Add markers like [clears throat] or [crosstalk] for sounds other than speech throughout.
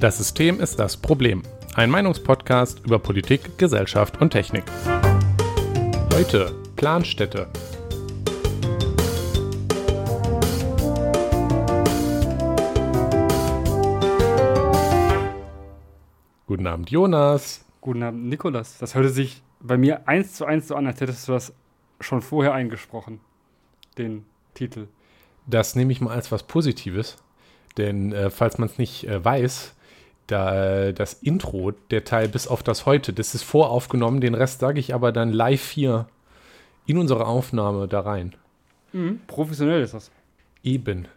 Das System ist das Problem. Ein Meinungspodcast über Politik, Gesellschaft und Technik. Heute Planstädte. Guten Abend, Jonas. Guten Abend, Nikolas. Das hörte sich bei mir eins zu eins so an, als hättest du das schon vorher eingesprochen, den Titel. Das nehme ich mal als was Positives, denn äh, falls man es nicht äh, weiß, da, das Intro, der Teil bis auf das heute, das ist voraufgenommen, den Rest sage ich aber dann live hier in unsere Aufnahme da rein. Mhm, professionell ist das. Eben.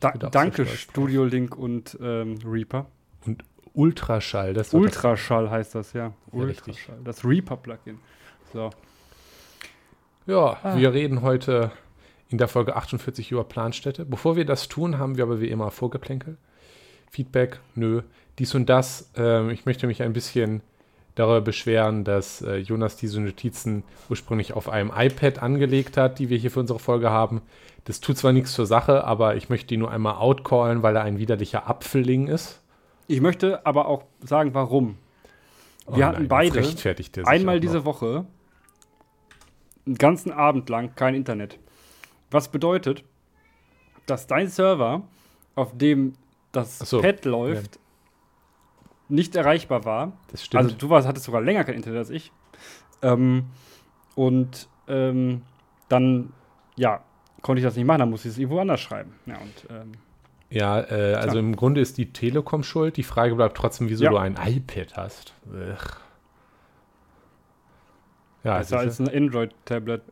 Da, danke, Studio Link und ähm, Reaper. Und Ultraschall. Das Ultraschall heißt das, ja. Ultraschall. Das Reaper-Plugin. So. Ja, ah. wir reden heute in der Folge 48 über Planstädte. Bevor wir das tun, haben wir aber wie immer Vorgeplänkel. Feedback, nö. Dies und das. Äh, ich möchte mich ein bisschen darüber beschweren, dass äh, Jonas diese Notizen ursprünglich auf einem iPad angelegt hat, die wir hier für unsere Folge haben. Das tut zwar nichts zur Sache, aber ich möchte ihn nur einmal outcallen, weil er ein widerlicher Apfelling ist. Ich möchte aber auch sagen, warum. Wir oh hatten beide einmal diese. Woche einen ganzen Abend lang kein Internet. Was bedeutet, dass dein Server, auf dem das so, Pad läuft, ja. Nicht erreichbar war. Das stimmt. Also du warst, hattest sogar länger kein Internet als ich. Ähm, und ähm, dann, ja, konnte ich das nicht machen, dann musste ich es irgendwo anders schreiben. Ja, und ähm, ja, äh, also im Grunde ist die Telekom schuld. Die Frage bleibt trotzdem, wieso ja. du ein iPad hast. Ugh. Ja, Besser als ein Android-Tablet.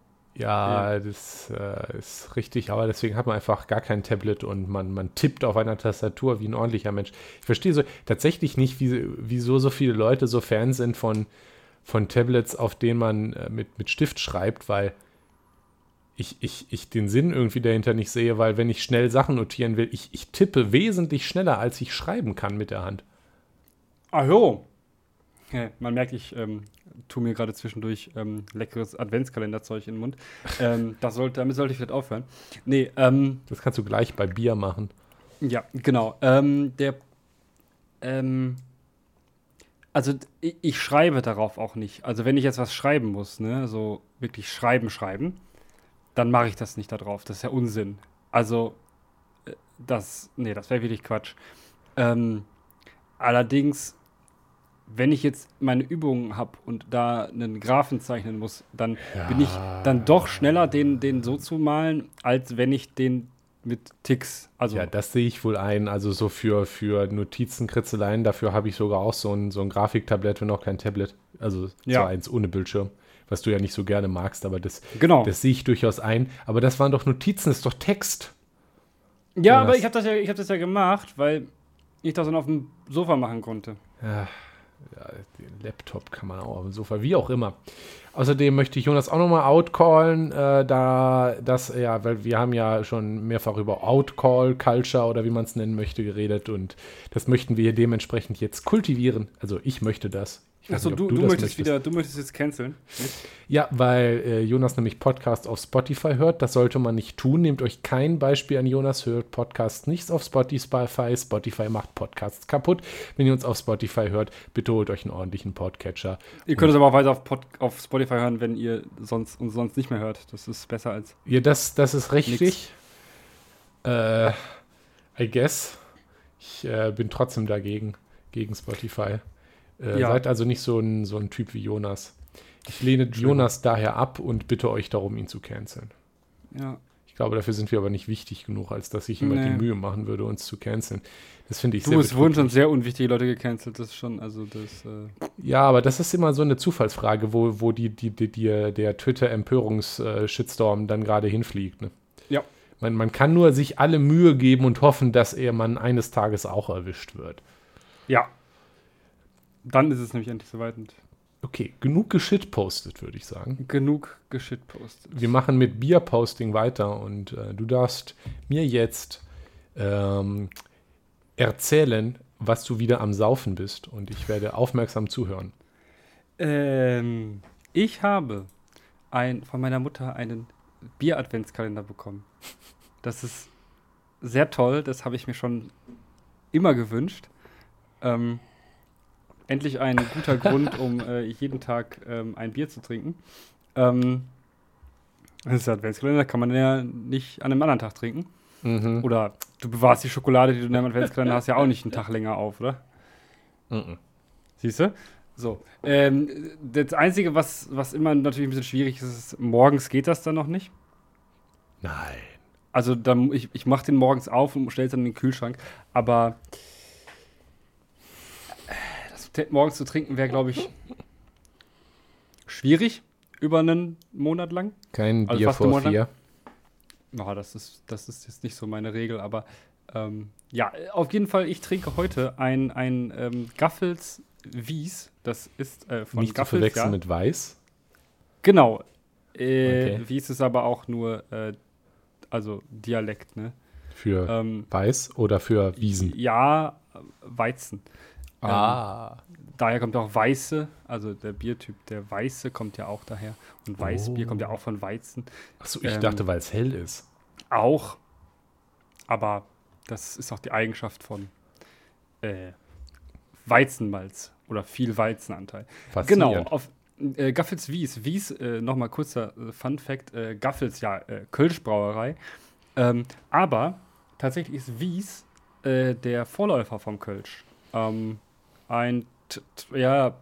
Ja, ja, das äh, ist richtig, aber deswegen hat man einfach gar kein Tablet und man, man tippt auf einer Tastatur wie ein ordentlicher Mensch. Ich verstehe so tatsächlich nicht, wie, wieso so viele Leute so Fans sind von, von Tablets, auf denen man äh, mit, mit Stift schreibt, weil ich, ich, ich den Sinn irgendwie dahinter nicht sehe, weil wenn ich schnell Sachen notieren will, ich, ich tippe wesentlich schneller, als ich schreiben kann mit der Hand. Ach jo. Man merkt, ich ähm, tue mir gerade zwischendurch ähm, leckeres Adventskalenderzeug in den Mund. Ähm, das sollte, damit sollte ich vielleicht aufhören. Nee, ähm, Das kannst du gleich bei Bier machen. Ja, genau. Ähm, der, ähm, also ich, ich, schreibe darauf auch nicht. Also wenn ich jetzt was schreiben muss, ne, so wirklich schreiben, schreiben, dann mache ich das nicht da drauf. Das ist ja Unsinn. Also, äh, das, nee, das wäre wirklich Quatsch. Allerdings, wenn ich jetzt meine Übungen habe und da einen Graphen zeichnen muss, dann ja. bin ich dann doch schneller, den, den so zu malen, als wenn ich den mit Ticks. Also ja, das sehe ich wohl ein. Also so für, für Notizen, Kritzeleien, dafür habe ich sogar auch so ein, so ein Grafiktablett, wenn auch kein Tablet. Also ja. eins ohne Bildschirm was du ja nicht so gerne magst, aber das, genau. das sehe ich durchaus ein. Aber das waren doch Notizen, das ist doch Text. Ja, aber ich habe das, ja, hab das ja gemacht, weil ich das dann auf dem Sofa machen konnte. Ja, ja, den Laptop kann man auch auf dem Sofa, wie auch immer. Außerdem möchte ich Jonas auch nochmal outcallen, äh, da das, ja, weil wir haben ja schon mehrfach über Outcall-Culture oder wie man es nennen möchte geredet und das möchten wir dementsprechend jetzt kultivieren. Also ich möchte das. Achso, du, du, du möchtest wieder, du möchtest jetzt canceln. Ja, weil äh, Jonas nämlich Podcasts auf Spotify hört. Das sollte man nicht tun. Nehmt euch kein Beispiel an Jonas, hört Podcasts nicht auf Spotify. Spotify macht Podcasts kaputt. Wenn ihr uns auf Spotify hört, bitte holt euch einen ordentlichen Podcatcher. Ihr könnt es aber auch weiter auf, Pod, auf Spotify hören, wenn ihr sonst, uns sonst nicht mehr hört. Das ist besser als. Ja, das, das ist richtig. Äh, I guess. Ich äh, bin trotzdem dagegen, gegen Spotify. Äh, ja. Seid also nicht so ein, so ein Typ wie Jonas. Ich lehne. Jonas daher ab und bitte euch darum, ihn zu canceln. Ja. Ich glaube, dafür sind wir aber nicht wichtig genug, als dass ich immer nee. die Mühe machen würde, uns zu canceln. Das finde ich du, sehr es wurden schon sehr unwichtige Leute gecancelt, das ist schon, also das. Äh ja, aber das ist immer so eine Zufallsfrage, wo, wo die, die, die, die der Twitter-Empörungs-Shitstorm dann gerade hinfliegt. Ne? Ja. Man, man kann nur sich alle Mühe geben und hoffen, dass er man eines Tages auch erwischt wird. Ja, dann ist es nämlich endlich soweit. Okay, genug geschitpostet, würde ich sagen. Genug geschitpostet. Wir machen mit Bierposting weiter und äh, du darfst mir jetzt ähm, erzählen, was du wieder am Saufen bist und ich werde aufmerksam zuhören. Ähm, ich habe ein, von meiner Mutter einen Bier-Adventskalender bekommen. Das ist sehr toll, das habe ich mir schon immer gewünscht. Ähm, endlich ein guter Grund, um [laughs] äh, jeden Tag ähm, ein Bier zu trinken. Ähm, das ist Adventskalender, kann man ja nicht an einem anderen Tag trinken. Mhm. Oder du bewahrst die Schokolade, die du in deinem Adventskalender hast, ja auch nicht einen Tag länger auf, oder? Mhm. Siehst du? So. Ähm, das Einzige, was, was immer natürlich ein bisschen schwierig ist, ist, morgens geht das dann noch nicht. Nein. Also dann, ich, ich mache den morgens auf und stelle es dann in den Kühlschrank. Aber morgens zu trinken wäre, glaube ich, schwierig über einen Monat lang. Kein Also Bier vor vier. Ja, das ist, das ist jetzt nicht so meine Regel, aber ähm, ja, auf jeden Fall, ich trinke heute ein, ein ähm, Gaffels Wies. Das ist äh, von Nicht zu Gaffels. verwechseln ja. mit Weiß. Genau. Äh, Okay. Wies ist aber auch nur, äh, also Dialekt, ne? Für Ähm, Weiß oder für Wiesen. Ja, Weizen. Ah. Daher kommt auch Weiße, also der Biertyp, der Weiße kommt ja auch daher. Und Weißbier Oh. kommt ja auch von Weizen. Achso, ich ähm, dachte, weil es hell ist. Auch. Aber das ist auch die Eigenschaft von äh, Weizenmalz oder viel Weizenanteil. Genau, auf äh, Gaffels Wies. Wies, äh, nochmal kurzer äh, Fun Fact: äh, Gaffels, ja, äh, Kölschbrauerei. Ähm, aber tatsächlich ist Wies äh, der Vorläufer vom Kölsch. Ähm, ein, ja,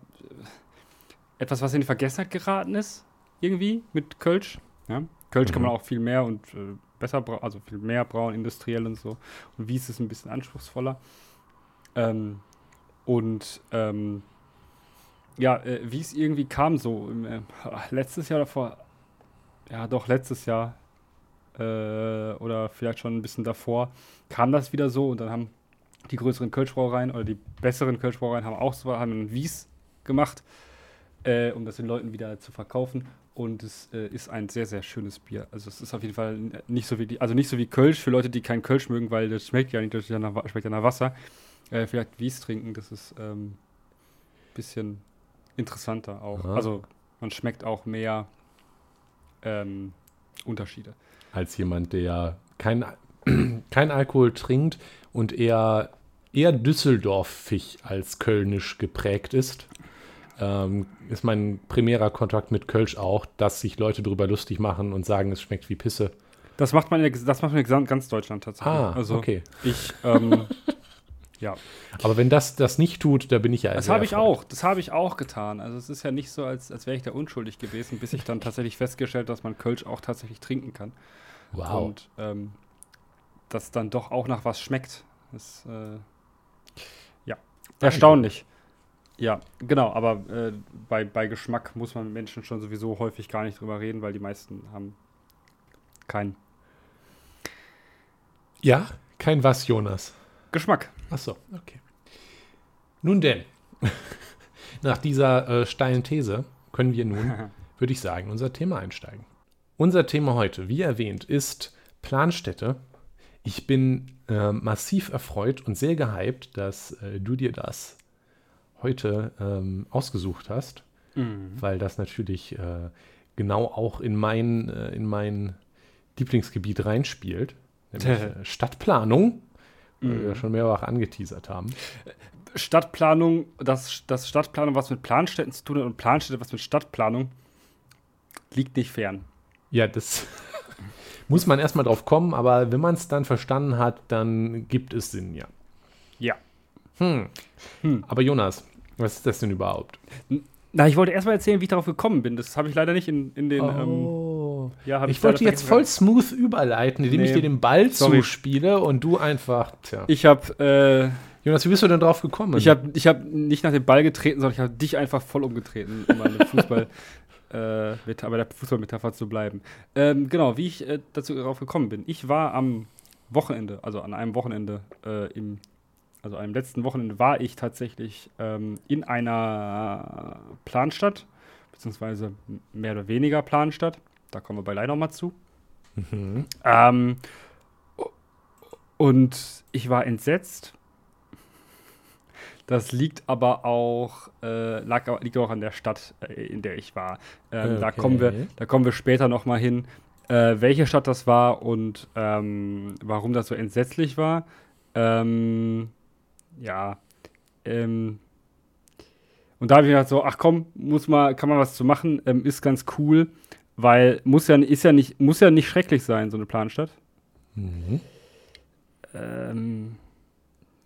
etwas, was in die Vergessenheit geraten ist, irgendwie mit Kölsch. Ja? Kölsch kann man Mhm. auch viel mehr und äh, besser, also viel mehr brauen, industriell und so. Und Wies ist ein bisschen anspruchsvoller. Ähm, und ähm, ja, äh, wie es irgendwie kam, so im, äh, [laughs] letztes Jahr davor, ja doch letztes Jahr äh, oder vielleicht schon ein bisschen davor, kam das wieder so und dann haben die größeren Kölschbrauereien oder die besseren Kölschbrauereien haben auch so haben ein Wies gemacht, äh, um das den Leuten wieder zu verkaufen. Und es äh, ist ein sehr, sehr schönes Bier. Also es ist auf jeden Fall nicht so wie die, also nicht so wie Kölsch für Leute, die keinen Kölsch mögen, weil das schmeckt ja nicht, das schmeckt ja nach, Wa- schmeckt ja nach Wasser. Äh, vielleicht Wies trinken, das ist ein ähm, bisschen interessanter auch. Ah. Also man schmeckt auch mehr ähm, Unterschiede. Als jemand, der kein, [clears throat] kein Alkohol trinkt und eher, eher Düsseldorfig als Kölnisch geprägt ist, ähm, ist mein primärer Kontakt mit Kölsch auch, dass sich Leute darüber lustig machen und sagen, es schmeckt wie Pisse. Das macht man in, der, das macht man in gesam- ganz Deutschland tatsächlich. Ah, also okay. ich, ähm, [laughs] ja. Aber wenn das das nicht tut, da bin ich ja Das habe ich auch, das habe ich auch getan. Also es ist ja nicht so, als, als wäre ich da unschuldig gewesen, bis ich dann [laughs] tatsächlich festgestellt, dass man Kölsch auch tatsächlich trinken kann. Wow. Und ähm, das dann doch auch nach was schmeckt. Das, äh, ja, erstaunlich. Ja, genau, aber äh, bei, bei Geschmack muss man mit Menschen schon sowieso häufig gar nicht drüber reden, weil die meisten haben keinen ja, kein was, Jonas. Geschmack. Achso, okay. Nun denn, [laughs] nach dieser äh, steilen These können wir nun, [laughs] würde ich sagen, unser Thema einsteigen. Unser Thema heute, wie erwähnt, ist Planstätte. Ich bin äh, massiv erfreut und sehr gehypt, dass äh, du dir das heute ähm, ausgesucht hast, Mhm. weil das natürlich äh, genau auch in mein, äh, in mein Lieblingsgebiet reinspielt, nämlich äh, Stadtplanung, weil wir Mhm. schon mehrfach angeteasert haben. Stadtplanung, das, das Stadtplanung was mit Planstädten zu tun hat und Planstädte was mit Stadtplanung, liegt nicht fern. Ja, das [laughs] muss man erstmal drauf kommen, aber wenn man es dann verstanden hat, dann gibt es Sinn, ja. Ja. Hm. Hm. Aber Jonas, was ist das denn überhaupt? Na, ich wollte erstmal erzählen, wie ich darauf gekommen bin. Das habe ich leider nicht in, in den. Ähm, oh. ja, hab ich wollte jetzt voll smooth überleiten, indem ich Nee, dir den Ball sorry. zuspiele und du einfach, tja. Ich habe Jonas, wie bist du denn drauf gekommen? äh, ich hab, ich hab nicht nach dem Ball getreten, sondern ich habe dich einfach voll umgetreten, um eine [laughs] Fußball, äh, bei der Fußballmetapher zu bleiben. Ähm, genau, wie ich äh, dazu darauf gekommen bin. Ich war am Wochenende, also an einem Wochenende äh, im also am letzten Wochenende war ich tatsächlich ähm, in einer Planstadt, beziehungsweise mehr oder weniger Planstadt. Da kommen wir bei leider mal zu. Mhm. Ähm, und ich war entsetzt. Das liegt aber auch, äh, lag, aber- liegt auch an der Stadt, äh, in der ich war. Ähm, da, Okay. kommen wir, da kommen wir später nochmal hin, äh, welche Stadt das war und ähm, warum das so entsetzlich war. Ähm, ja, ähm, und da habe ich gedacht so, ach komm, muss mal, kann man was zu machen, ähm, ist ganz cool, weil muss ja, ist ja nicht, muss ja nicht schrecklich sein, so eine Planstadt. Mhm. Ähm,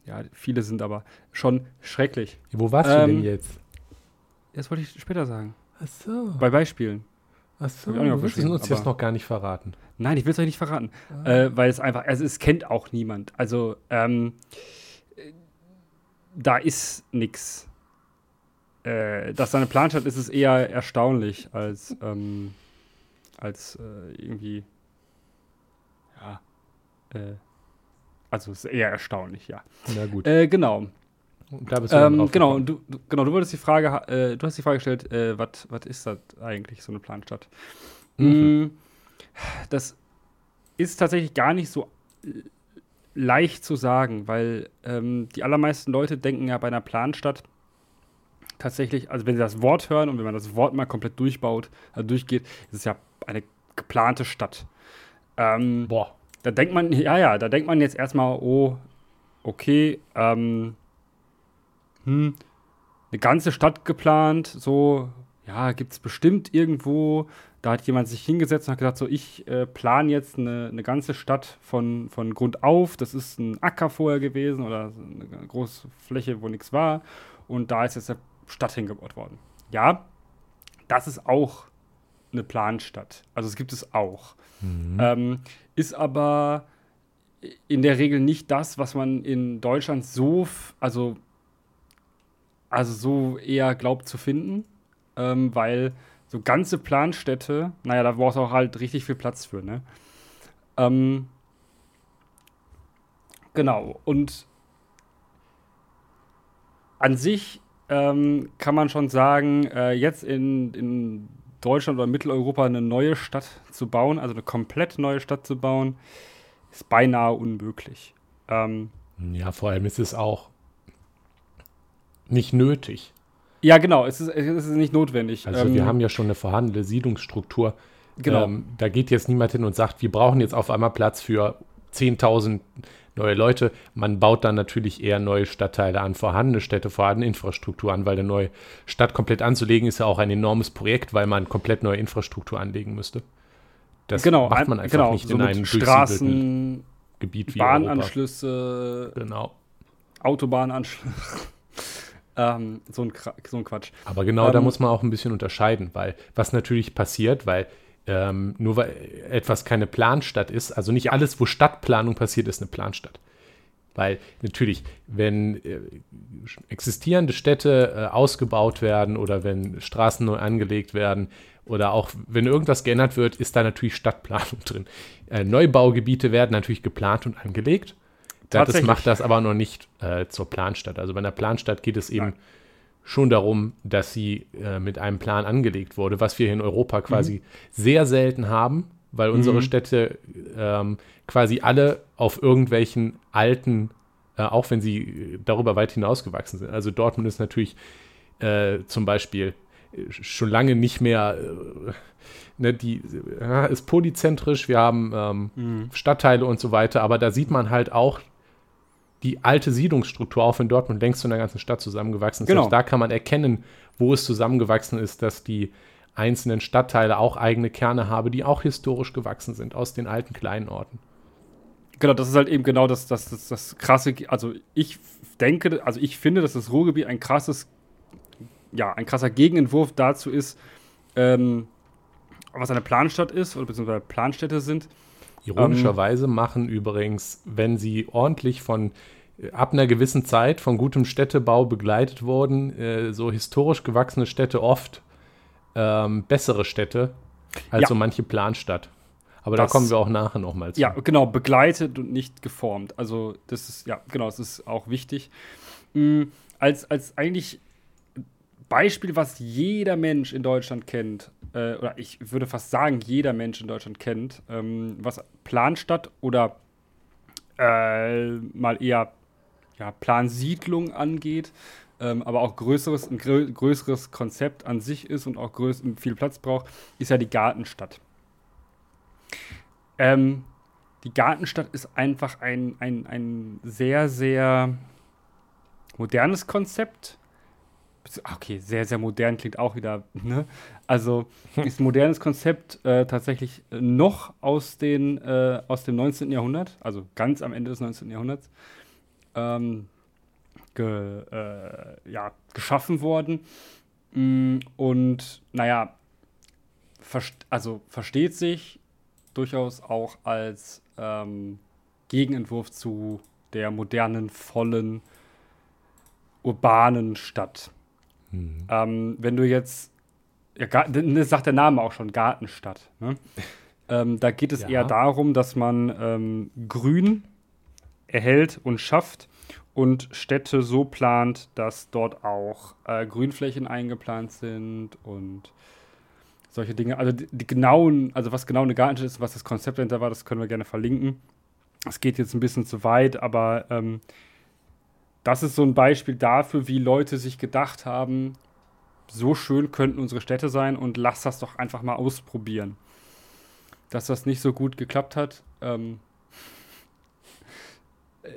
ja, viele sind aber schon schrecklich. Wo warst ähm, du denn ähm, jetzt? Das wollte ich später sagen. Ach so. Bei Beispielen. Ach so, du willst uns jetzt noch gar nicht verraten. Nein, ich will es euch nicht verraten. Ah. Äh, weil es einfach, also es kennt auch niemand. Also, ähm, da ist nichts. Äh, dass da eine Planstadt ist, ist eher erstaunlich als, ähm, als äh, irgendwie, ja, äh, also ist eher erstaunlich, ja. Na gut. Äh, genau. Da bist du ähm, genau, du, du, genau, du wolltest die Frage, äh, du hast die Frage gestellt, äh, was ist das eigentlich, so eine Planstadt? Mhm. Mm, das ist tatsächlich gar nicht so leicht zu sagen, weil ähm, die allermeisten Leute denken ja bei einer Planstadt tatsächlich, also wenn sie das Wort hören und wenn man das Wort mal komplett durchbaut, also durchgeht, ist es ja eine geplante Stadt. Ähm, Boah. Da denkt man, ja, ja, da denkt man jetzt erstmal, oh, okay, ähm, hm, eine ganze Stadt geplant, so, ja, gibt es bestimmt irgendwo. Da hat jemand sich hingesetzt und hat gesagt, so, ich äh, plane jetzt eine, eine ganze Stadt von, von Grund auf. Das ist ein Acker vorher gewesen oder eine große Fläche, wo nichts war. Und da ist jetzt eine Stadt hingebaut worden. Ja, das ist auch eine Planstadt. Also es gibt es auch. Mhm. Ähm, ist aber in der Regel nicht das, was man in Deutschland so, also also so eher glaubt zu finden, ähm, weil so ganze Planstädte, naja, da brauchst du auch halt richtig viel Platz für, ne? Ähm, genau, und an sich ähm, kann man schon sagen, äh, jetzt in, in Deutschland oder Mitteleuropa eine neue Stadt zu bauen, also eine komplett neue Stadt zu bauen, ist beinahe unmöglich. Ähm, ja, vor allem ist es auch nicht nötig. Ja, genau, es ist, es ist nicht notwendig. Also ähm, wir haben ja schon eine vorhandene Siedlungsstruktur. Genau. Ähm, da geht jetzt niemand hin und sagt, wir brauchen jetzt auf einmal Platz für 10.000 neue Leute. Man baut dann natürlich eher neue Stadtteile an, vorhandene Städte, vorhandene Infrastruktur an, weil eine neue Stadt komplett anzulegen ist ja auch ein enormes Projekt, weil man komplett neue Infrastruktur anlegen müsste. Das genau, macht man einfach genau, nicht so in einem Straßen, Gebiet wie Bahnanschlüsse, genau. Autobahnanschlüsse. [laughs] Ähm, so, ein, so ein Quatsch. Aber genau ähm, da muss man auch ein bisschen unterscheiden, weil was natürlich passiert, weil ähm, nur weil etwas keine Planstadt ist, also nicht alles, wo Stadtplanung passiert, ist eine Planstadt. Weil natürlich, wenn äh, existierende Städte äh, ausgebaut werden oder wenn Straßen neu angelegt werden oder auch wenn irgendwas geändert wird, ist da natürlich Stadtplanung [laughs] drin. Äh, Neubaugebiete werden natürlich geplant und angelegt das macht das aber noch nicht äh, zur Planstadt. Also bei einer Planstadt geht es eben Nein. Schon darum, dass sie äh, mit einem Plan angelegt wurde, was wir hier in Europa quasi mhm. sehr selten haben, weil unsere mhm. Städte ähm, quasi alle auf irgendwelchen alten, äh, auch wenn sie darüber weit hinausgewachsen sind. Also Dortmund ist natürlich äh, zum Beispiel schon lange nicht mehr, äh, ne, die ist polyzentrisch, wir haben ähm, mhm. Stadtteile und so weiter, aber da sieht man halt auch die alte Siedlungsstruktur, auch in Dortmund längst zu einer ganzen Stadt zusammengewachsen ist. Genau. da kann man erkennen, wo es zusammengewachsen ist, dass die einzelnen Stadtteile auch eigene Kerne haben, die auch historisch gewachsen sind aus den alten kleinen Orten. Genau, das ist halt eben genau das, das, das, das krasse, also ich denke, also ich finde, dass das Ruhrgebiet ein krasses, ja, ein krasser Gegenentwurf dazu ist, ähm, was eine Planstadt ist, oder beziehungsweise Planstädte sind. Ironischerweise ähm, machen übrigens, wenn sie ordentlich von ab einer gewissen Zeit von gutem Städtebau begleitet wurden, äh, so historisch gewachsene Städte oft ähm, bessere Städte als ja. so manche Planstadt. Aber das, da kommen wir auch nachher nochmal zu. Ja, genau, begleitet und nicht geformt. Also das ist, ja, genau, das ist auch wichtig. Mhm, als, als eigentlich Beispiel, was jeder Mensch in Deutschland kennt, äh, oder ich würde fast sagen, jeder Mensch in Deutschland kennt, ähm, was Planstadt oder äh, mal eher ja, Plansiedlung angeht, ähm, aber auch größeres, ein grö größeres Konzept an sich ist und auch viel Platz braucht, ist ja die Gartenstadt. Ähm, die Gartenstadt ist einfach ein, ein, ein sehr, sehr modernes Konzept. Okay, sehr, sehr modern klingt auch wieder, ne? Also ist ein modernes Konzept äh, tatsächlich noch aus, den, äh, aus dem 19. Jahrhundert, also ganz am Ende des 19. Jahrhunderts, ähm, ge, äh, ja, geschaffen worden. Mm, und naja, verst also versteht sich durchaus auch als ähm, Gegenentwurf zu der modernen, vollen, urbanen Stadt. Mhm. Ähm, wenn du jetzt, ja, das sagt der Name auch schon, Gartenstadt. Ne? [laughs] ähm, da geht es ja. eher darum, dass man ähm, Grün erhält und schafft und Städte so plant, dass dort auch äh, Grünflächen eingeplant sind und solche Dinge. Also die, die, genauen, also was genau eine Gartenstadt ist, was das Konzept dahinter war, das können wir gerne verlinken. Es geht jetzt ein bisschen zu weit, aber ähm, das ist so ein Beispiel dafür, wie Leute sich gedacht haben, so schön könnten unsere Städte sein und lass das doch einfach mal ausprobieren. Dass das nicht so gut geklappt hat, ähm, [laughs] äh,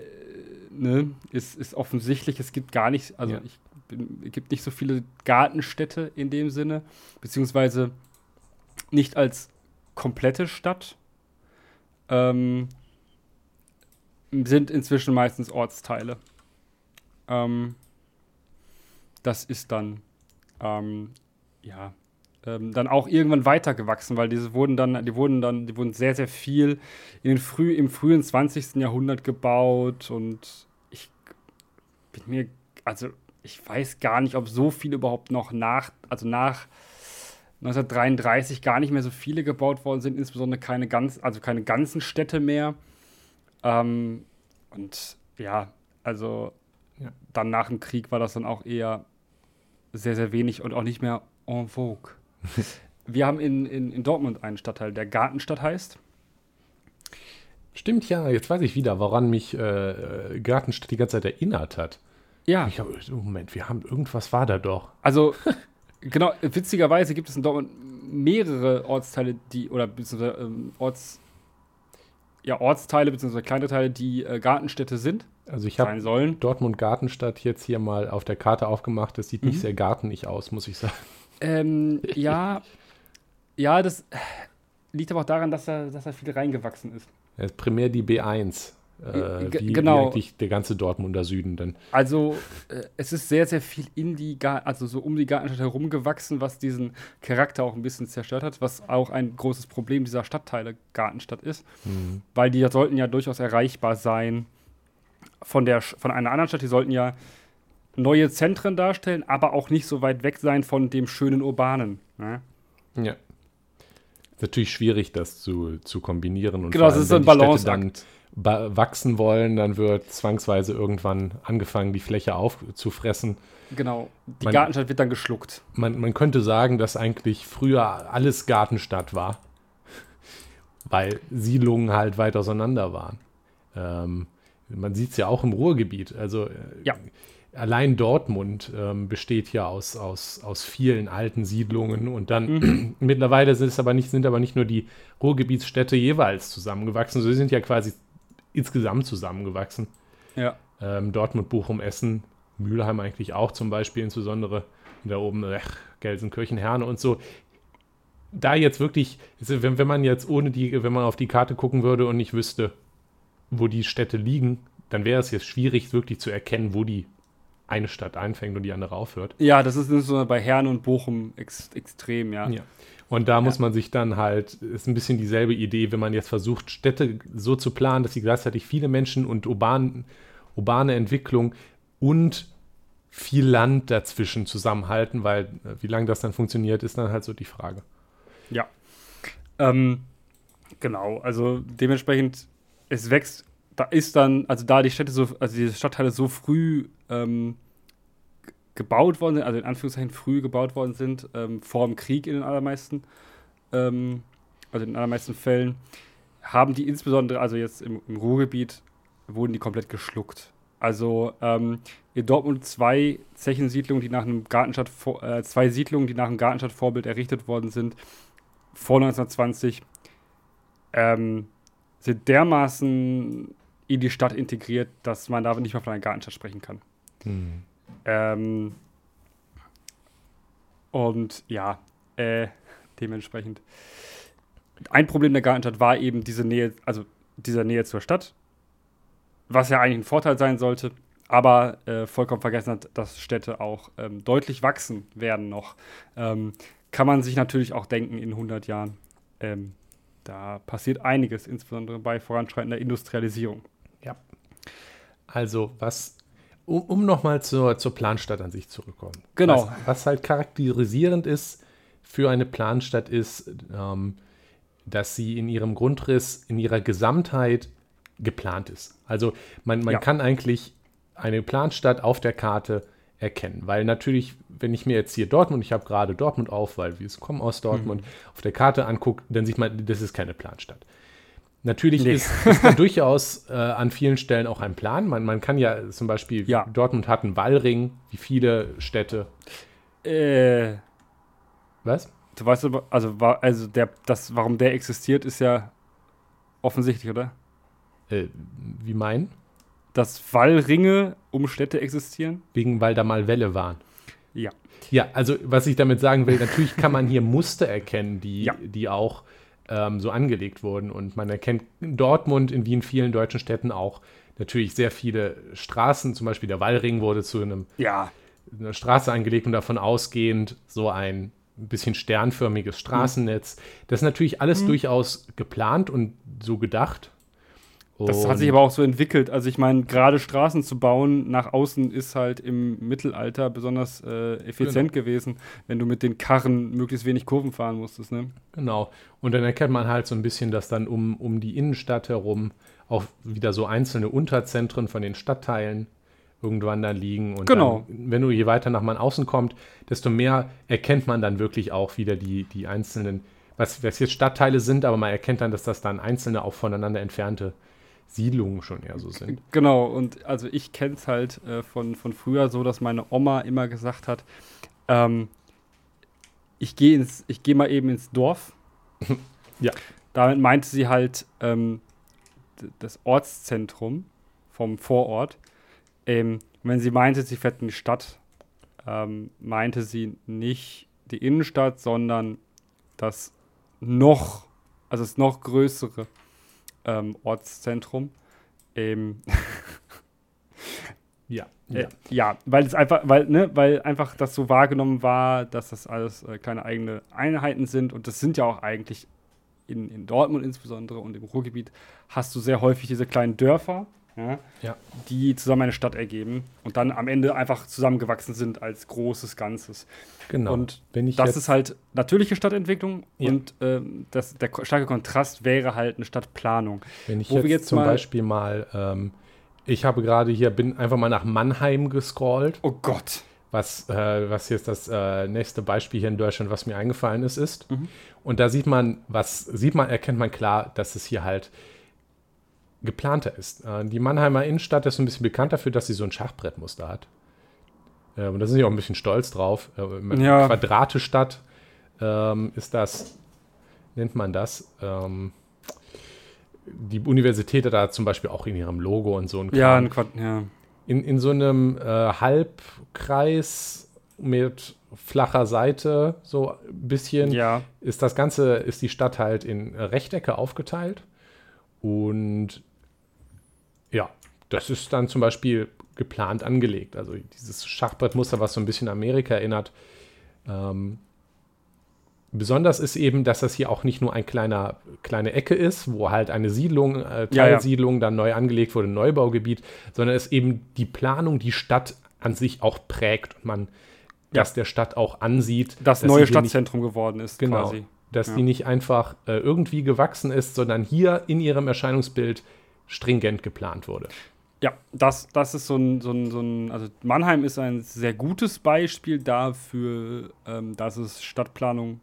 ne, ist, ist offensichtlich. Es gibt gar nicht, also ja. ich bin, es gibt nicht so viele Gartenstädte in dem Sinne, beziehungsweise nicht als komplette Stadt. Ähm, sind inzwischen meistens Ortsteile. Ähm, das ist dann, ähm, ja, ähm, dann auch irgendwann weitergewachsen, weil diese wurden dann, die wurden dann, die wurden sehr, sehr viel in den früh, im frühen 20. Jahrhundert gebaut und ich bin mir, also ich weiß gar nicht, ob so viele überhaupt noch nach, also nach 1933 gar nicht mehr so viele gebaut worden sind, insbesondere keine ganz, also keine ganzen Städte mehr. Ähm, und ja, also ja. dann nach dem Krieg war das dann auch eher sehr, sehr wenig und auch nicht mehr en vogue. [laughs] Wir haben in, in, in Dortmund einen Stadtteil, der Gartenstadt heißt. Stimmt, ja, jetzt weiß ich wieder, woran mich äh, Gartenstadt die ganze Zeit erinnert hat. Ja. Ich hab, Moment, wir haben irgendwas war da doch. Also, [laughs] genau, witzigerweise gibt es in Dortmund mehrere Ortsteile, die, oder beziehungsweise ähm, Orts, ja, Ortsteile bzw. kleine Teile, die äh, Gartenstädte sind. Also ich habe Dortmund Gartenstadt jetzt hier mal auf der Karte aufgemacht. Das sieht mhm. nicht sehr gartenig aus, muss ich sagen. Ähm, [laughs] ja, ja, das liegt aber auch daran, dass da, dass da viel reingewachsen ist. Ja, primär die B1. Äh, wie, genau. Wie eigentlich der ganze Dortmunder Süden dann. Also äh, es ist sehr, sehr viel in die, Gar also so um die Gartenstadt herum gewachsen, was diesen Charakter auch ein bisschen zerstört hat, was auch ein großes Problem dieser Stadtteile Gartenstadt ist, mhm. weil die sollten ja durchaus erreichbar sein von, der, von einer anderen Stadt, die sollten ja neue Zentren darstellen, aber auch nicht so weit weg sein von dem schönen Urbanen. Ne? Ja. Ist natürlich schwierig, das zu, zu kombinieren. Und genau, das ist so ein Balance. dann wachsen wollen, dann wird zwangsweise irgendwann angefangen, die Fläche aufzufressen. Genau, die man, Gartenstadt wird dann geschluckt. Man, man könnte sagen, dass eigentlich früher alles Gartenstadt war, [laughs] weil Siedlungen halt weit auseinander waren. Ähm, man sieht es ja auch im Ruhrgebiet. Also äh, ja. allein Dortmund ähm, besteht ja aus, aus, aus vielen alten Siedlungen und dann mhm. [clears throat] mittlerweile sind es aber nicht, sind aber nicht nur die Ruhrgebietsstädte jeweils zusammengewachsen, sie sind ja quasi insgesamt zusammengewachsen. Ja. Ähm, Dortmund, Bochum, Essen, Mülheim eigentlich auch zum Beispiel, insbesondere da oben äh, Gelsenkirchen, Herne und so. Da jetzt wirklich, wenn, wenn man jetzt ohne die, wenn man auf die Karte gucken würde und nicht wüsste, wo die Städte liegen, dann wäre es jetzt schwierig, wirklich zu erkennen, wo die eine Stadt einfängt und die andere aufhört. Ja, das ist so bei Herne und Bochum ex extrem, ja. ja. Und da ja. muss man sich dann halt, ist ein bisschen dieselbe Idee, wenn man jetzt versucht, Städte so zu planen, dass sie gleichzeitig viele Menschen und urban, urbane Entwicklung und viel Land dazwischen zusammenhalten, weil äh, wie lange das dann funktioniert, ist dann halt so die Frage. Ja. Ähm, genau, also dementsprechend es wächst, da ist dann, also da die Städte so, also die Stadtteile so früh ähm, gebaut worden sind, also in Anführungszeichen früh gebaut worden sind, ähm, vor dem Krieg in den allermeisten, ähm, also in den allermeisten Fällen, haben die insbesondere, also jetzt im, im Ruhrgebiet, wurden die komplett geschluckt. Also ähm, in Dortmund zwei Zechensiedlungen, die nach einem Gartenstadt, äh, zwei Siedlungen, die nach einem Gartenstadtvorbild errichtet worden sind, vor 1920, ähm, sind dermaßen in die Stadt integriert, dass man da nicht mehr von einer Gartenstadt sprechen kann. Hm. Ähm, und ja, äh, dementsprechend. Ein Problem der Gartenstadt war eben diese Nähe, also dieser Nähe zur Stadt, was ja eigentlich ein Vorteil sein sollte, aber äh, vollkommen vergessen hat, dass Städte auch ähm, deutlich wachsen werden noch. Ähm, kann man sich natürlich auch denken in 100 Jahren. Ähm, da passiert einiges, insbesondere bei voranschreitender Industrialisierung. Ja. Also, was, um, um nochmal zur, zur Planstadt an sich zurückzukommen. Genau. Was, was, halt charakterisierend ist für eine Planstadt, ist, ähm, dass sie in ihrem Grundriss, in ihrer Gesamtheit geplant ist. Also, man, man ja. kann eigentlich eine Planstadt auf der Karte erkennen. Weil natürlich, wenn ich mir jetzt hier Dortmund, ich habe gerade Dortmund auf, weil wir kommen aus Dortmund, mhm. auf der Karte angucke, dann sieht man, das ist keine Planstadt. Natürlich nee. ist, ist da [laughs] durchaus äh, an vielen Stellen auch ein Plan. Man, man kann ja zum Beispiel, ja. Dortmund hat einen Wallring, wie viele Städte. Äh. Was? Du weißt aber, also, also der, das, warum der existiert, ist ja offensichtlich, oder? Äh, wie meinen? Dass Wallringe um Städte existieren? Wegen, weil da mal Wälle waren. Ja. Ja, also was ich damit sagen will, natürlich kann man hier Muster erkennen, die, ja. die auch ähm, so angelegt wurden. Und man erkennt in Dortmund, in wie in vielen deutschen Städten auch, natürlich sehr viele Straßen. Zum Beispiel der Wallring wurde zu einem, ja. einer Straße angelegt und davon ausgehend so ein bisschen sternförmiges Straßennetz. Das ist natürlich alles mhm. durchaus geplant und so gedacht. Das hat sich aber auch so entwickelt. Also ich meine, gerade Straßen zu bauen nach außen ist halt im Mittelalter besonders äh, effizient genau. gewesen, wenn du mit den Karren möglichst wenig Kurven fahren musstest. Ne? Genau. Und dann erkennt man halt so ein bisschen, dass dann um, um die Innenstadt herum auch wieder so einzelne Unterzentren von den Stadtteilen irgendwann da liegen. Und genau. Dann, wenn du je weiter nach man außen kommt, desto mehr erkennt man dann wirklich auch wieder die, die einzelnen, was, was jetzt Stadtteile sind, aber man erkennt dann, dass das dann einzelne auch voneinander entfernte Siedlungen schon eher so sind. Genau, und also ich kenne es halt äh, von, von früher so, dass meine Oma immer gesagt hat, ähm, ich gehe geh mal eben ins Dorf. [laughs] ja. Damit meinte sie halt ähm, das Ortszentrum vom Vorort. Ähm, wenn sie meinte, sie fährt in die Stadt, ähm, meinte sie nicht die Innenstadt, sondern das noch, also das noch größere ähm, Ortszentrum. Ähm, [laughs] ja, äh, ja. ja, weil es einfach, weil, ne, weil einfach das so wahrgenommen war, dass das alles äh, kleine eigene Einheiten sind und das sind ja auch eigentlich in, in Dortmund insbesondere und im Ruhrgebiet hast du sehr häufig diese kleinen Dörfer, ja, ja. die zusammen eine Stadt ergeben und dann am Ende einfach zusammengewachsen sind als großes Ganzes. Genau. Und das ist halt natürliche Stadtentwicklung ja. und ähm, das, der starke Kontrast wäre halt eine Stadtplanung. Wenn ich jetzt, jetzt, zum mal Beispiel mal, ähm, ich habe gerade hier, bin einfach mal nach Mannheim gescrollt. Oh Gott. Was, äh, was jetzt das äh, nächste Beispiel hier in Deutschland, was mir eingefallen ist, ist. Mhm. Und da sieht man, was sieht man, erkennt man klar, dass es hier halt geplanter ist. Äh, die Mannheimer Innenstadt ist ein bisschen bekannt dafür, dass sie so ein Schachbrettmuster hat. Äh, und da sind sie auch ein bisschen stolz drauf. Äh, ja. Quadratestadt ähm, ist das, nennt man das. Ähm, die Universität hat da zum Beispiel auch in ihrem Logo und so ein Ja, ein Quad ja. In, in so einem äh, Halbkreis mit flacher Seite, so ein bisschen, ja. ist das Ganze, ist die Stadt halt in Rechtecke aufgeteilt. Und ja, das ist dann zum Beispiel geplant angelegt. Also dieses Schachbrettmuster, was so ein bisschen Amerika erinnert. Ähm, besonders ist eben, dass das hier auch nicht nur ein kleiner, kleine Ecke ist, wo halt eine Siedlung, äh, Teilsiedlung ja, ja. dann neu angelegt wurde, ein Neubaugebiet, sondern es eben die Planung, die Stadt an sich auch prägt und man ja. das der Stadt auch ansieht. Das neue Stadtzentrum nicht, geworden ist, genau, quasi. Dass die nicht einfach äh, irgendwie gewachsen ist, sondern hier in ihrem Erscheinungsbild stringent geplant wurde. Ja, das, das ist so ein, so, ein, so ein, also Mannheim ist ein sehr gutes Beispiel dafür, ähm, dass es Stadtplanung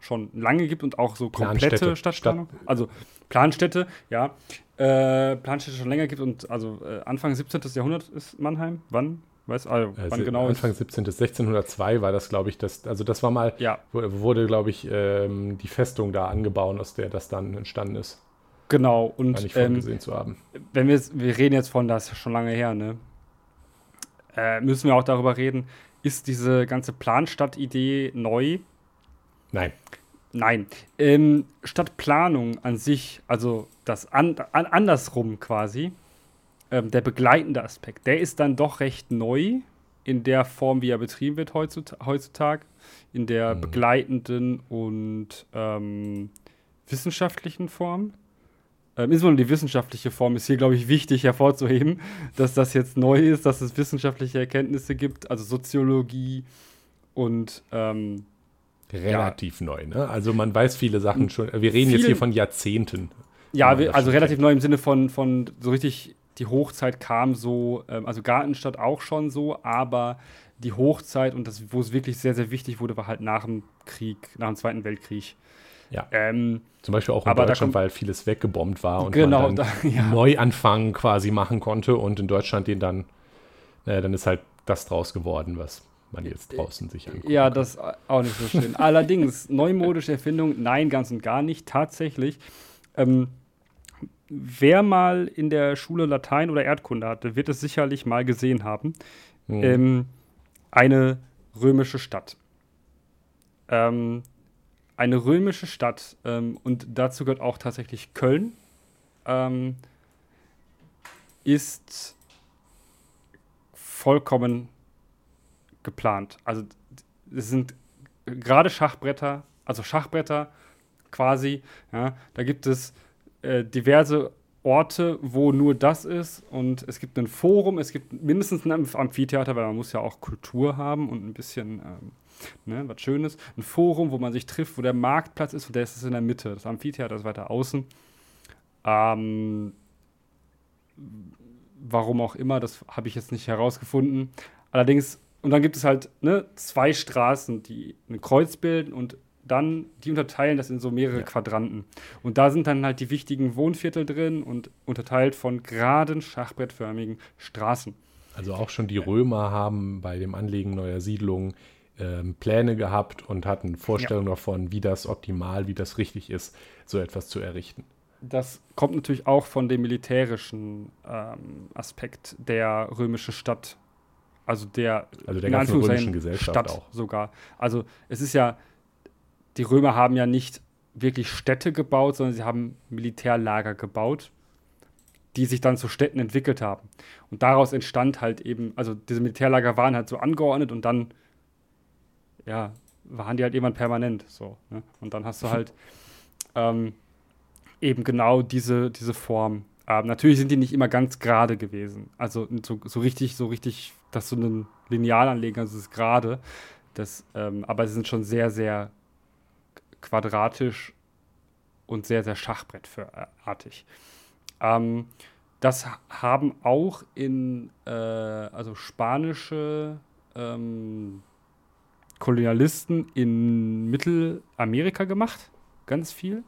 schon lange gibt und auch so komplette Stadtplanung. Stadt also Planstädte, ja. Äh, Planstädte schon länger gibt und also äh, Anfang 17. Jahrhundert ist Mannheim. Wann? Weiß, also, also wann genau Anfang 17. 1602 war das, glaube ich, das, also das war mal, ja. wurde, glaube ich, ähm, die Festung da angebaut, aus der das dann entstanden ist. Genau, und nicht ähm, gesehen zu haben. wenn wir wir reden jetzt von das schon lange her, ne? äh, müssen wir auch darüber reden, ist diese ganze Planstadt-Idee neu? Nein. Nein. Ähm, Stadtplanung an sich, also das an, an, andersrum quasi, ähm, der begleitende Aspekt, der ist dann doch recht neu in der Form, wie er betrieben wird heutzutage, in der mhm. begleitenden und ähm, wissenschaftlichen Form. Ähm, insbesondere die wissenschaftliche Form ist hier, glaube ich, wichtig hervorzuheben, dass das jetzt neu ist, dass es wissenschaftliche Erkenntnisse gibt, also Soziologie und ähm, relativ ja. neu. Ne? Also man weiß viele Sachen schon. Wir reden jetzt hier von Jahrzehnten. Ja, also relativ kennt. neu im Sinne von, von so richtig, die Hochzeit kam so, ähm, also Gartenstadt auch schon so, aber die Hochzeit und das, wo es wirklich sehr, sehr wichtig wurde, war halt nach dem Krieg, nach dem Zweiten Weltkrieg. Ja. Ähm, Zum Beispiel auch in Deutschland, weil vieles weggebombt war und genau, man dann da, [laughs] ja. Neuanfang quasi machen konnte und in Deutschland den dann, naja, dann ist halt das draus geworden, was man jetzt draußen sich anguckt. Ja, das auch nicht so schön. Allerdings, [laughs] neumodische Erfindung, nein, ganz und gar nicht. Tatsächlich. Ähm, wer mal in der Schule Latein oder Erdkunde hatte, wird es sicherlich mal gesehen haben. Mhm. Ähm, eine römische Stadt. Ähm, eine römische Stadt ähm, und dazu gehört auch tatsächlich Köln, ähm, ist vollkommen geplant. Also es sind gerade Schachbretter, also Schachbretter quasi. Ja, da gibt es äh, diverse Orte, wo nur das ist und es gibt ein Forum, es gibt mindestens ein Amphitheater, weil man muss ja auch Kultur haben und ein bisschen ähm, ne, was Schönes. Ein Forum, wo man sich trifft, wo der Marktplatz ist und der ist in der Mitte. Das Amphitheater ist weiter außen. Ähm, warum auch immer, das habe ich jetzt nicht herausgefunden. Allerdings, und dann gibt es halt ne, zwei Straßen, die ein Kreuz bilden und dann, die unterteilen das in so mehrere ja. Quadranten. Und da sind dann halt die wichtigen Wohnviertel drin und unterteilt von geraden, schachbrettförmigen Straßen. Also auch schon die Römer haben bei dem Anlegen neuer Siedlungen ähm, Pläne gehabt und hatten Vorstellungen ja. davon, wie das optimal, wie das richtig ist, so etwas zu errichten. Das kommt natürlich auch von dem militärischen ähm, Aspekt der römischen Stadt. Also der, also der ganzen römischen Gesellschaft Stadt auch. sogar. Also es ist ja, die Römer haben ja nicht wirklich Städte gebaut, sondern sie haben Militärlager gebaut, die sich dann zu Städten entwickelt haben. Und daraus entstand halt eben, also diese Militärlager waren halt so angeordnet und dann ja, waren die halt irgendwann permanent so. Ne? Und dann hast du halt ähm, eben genau diese, diese Form. Ähm, natürlich sind die nicht immer ganz gerade gewesen. Also so, so richtig, so richtig, dass du einen Lineal anlegen kannst, ist gerade. Ähm, aber sie sind schon sehr, sehr quadratisch und sehr, sehr schachbrettartig. Ähm, das haben auch in äh, also spanische ähm, Kolonialisten in Mittelamerika gemacht. Ganz viel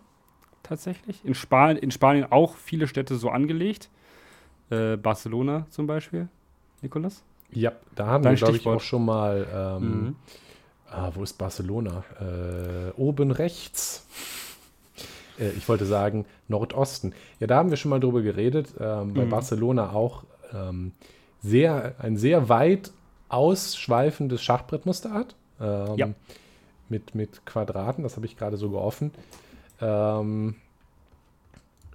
tatsächlich. In, Span in Spanien auch viele Städte so angelegt. Äh, Barcelona zum Beispiel, Nikolas? Ja, da haben Dein wir, glaube ich, auch schon mal. Ähm, mhm. ah, wo ist Barcelona? Äh, oben rechts. Äh, ich wollte sagen Nordosten. Ja, da haben wir schon mal drüber geredet. Ähm, bei mhm. Barcelona auch ähm, sehr, ein sehr weit ausschweifendes Schachbrettmuster hat. Ähm, ja. mit, mit Quadraten, das habe ich gerade so offen. Ähm,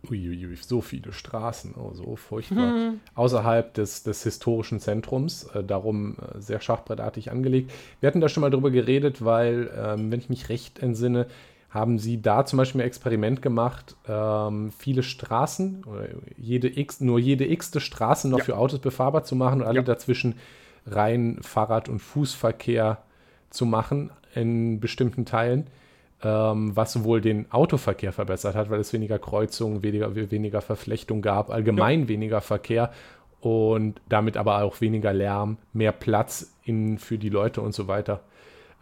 Uiuiui, so viele Straßen, oh, so furchtbar. Mhm. Außerhalb des, des historischen Zentrums, äh, darum äh, sehr schachbrettartig angelegt. Wir hatten da schon mal drüber geredet, weil, ähm, wenn ich mich recht entsinne, haben sie da zum Beispiel ein Experiment gemacht, ähm, viele Straßen, oder jede X, nur jede x-te Straße noch ja. für Autos befahrbar zu machen und alle ja. dazwischen rein Fahrrad- und Fußverkehr zu machen in bestimmten Teilen, ähm, was sowohl den Autoverkehr verbessert hat, weil es weniger Kreuzungen, weniger, weniger Verflechtung gab, allgemein ja. weniger Verkehr und damit aber auch weniger Lärm, mehr Platz in, für die Leute und so weiter.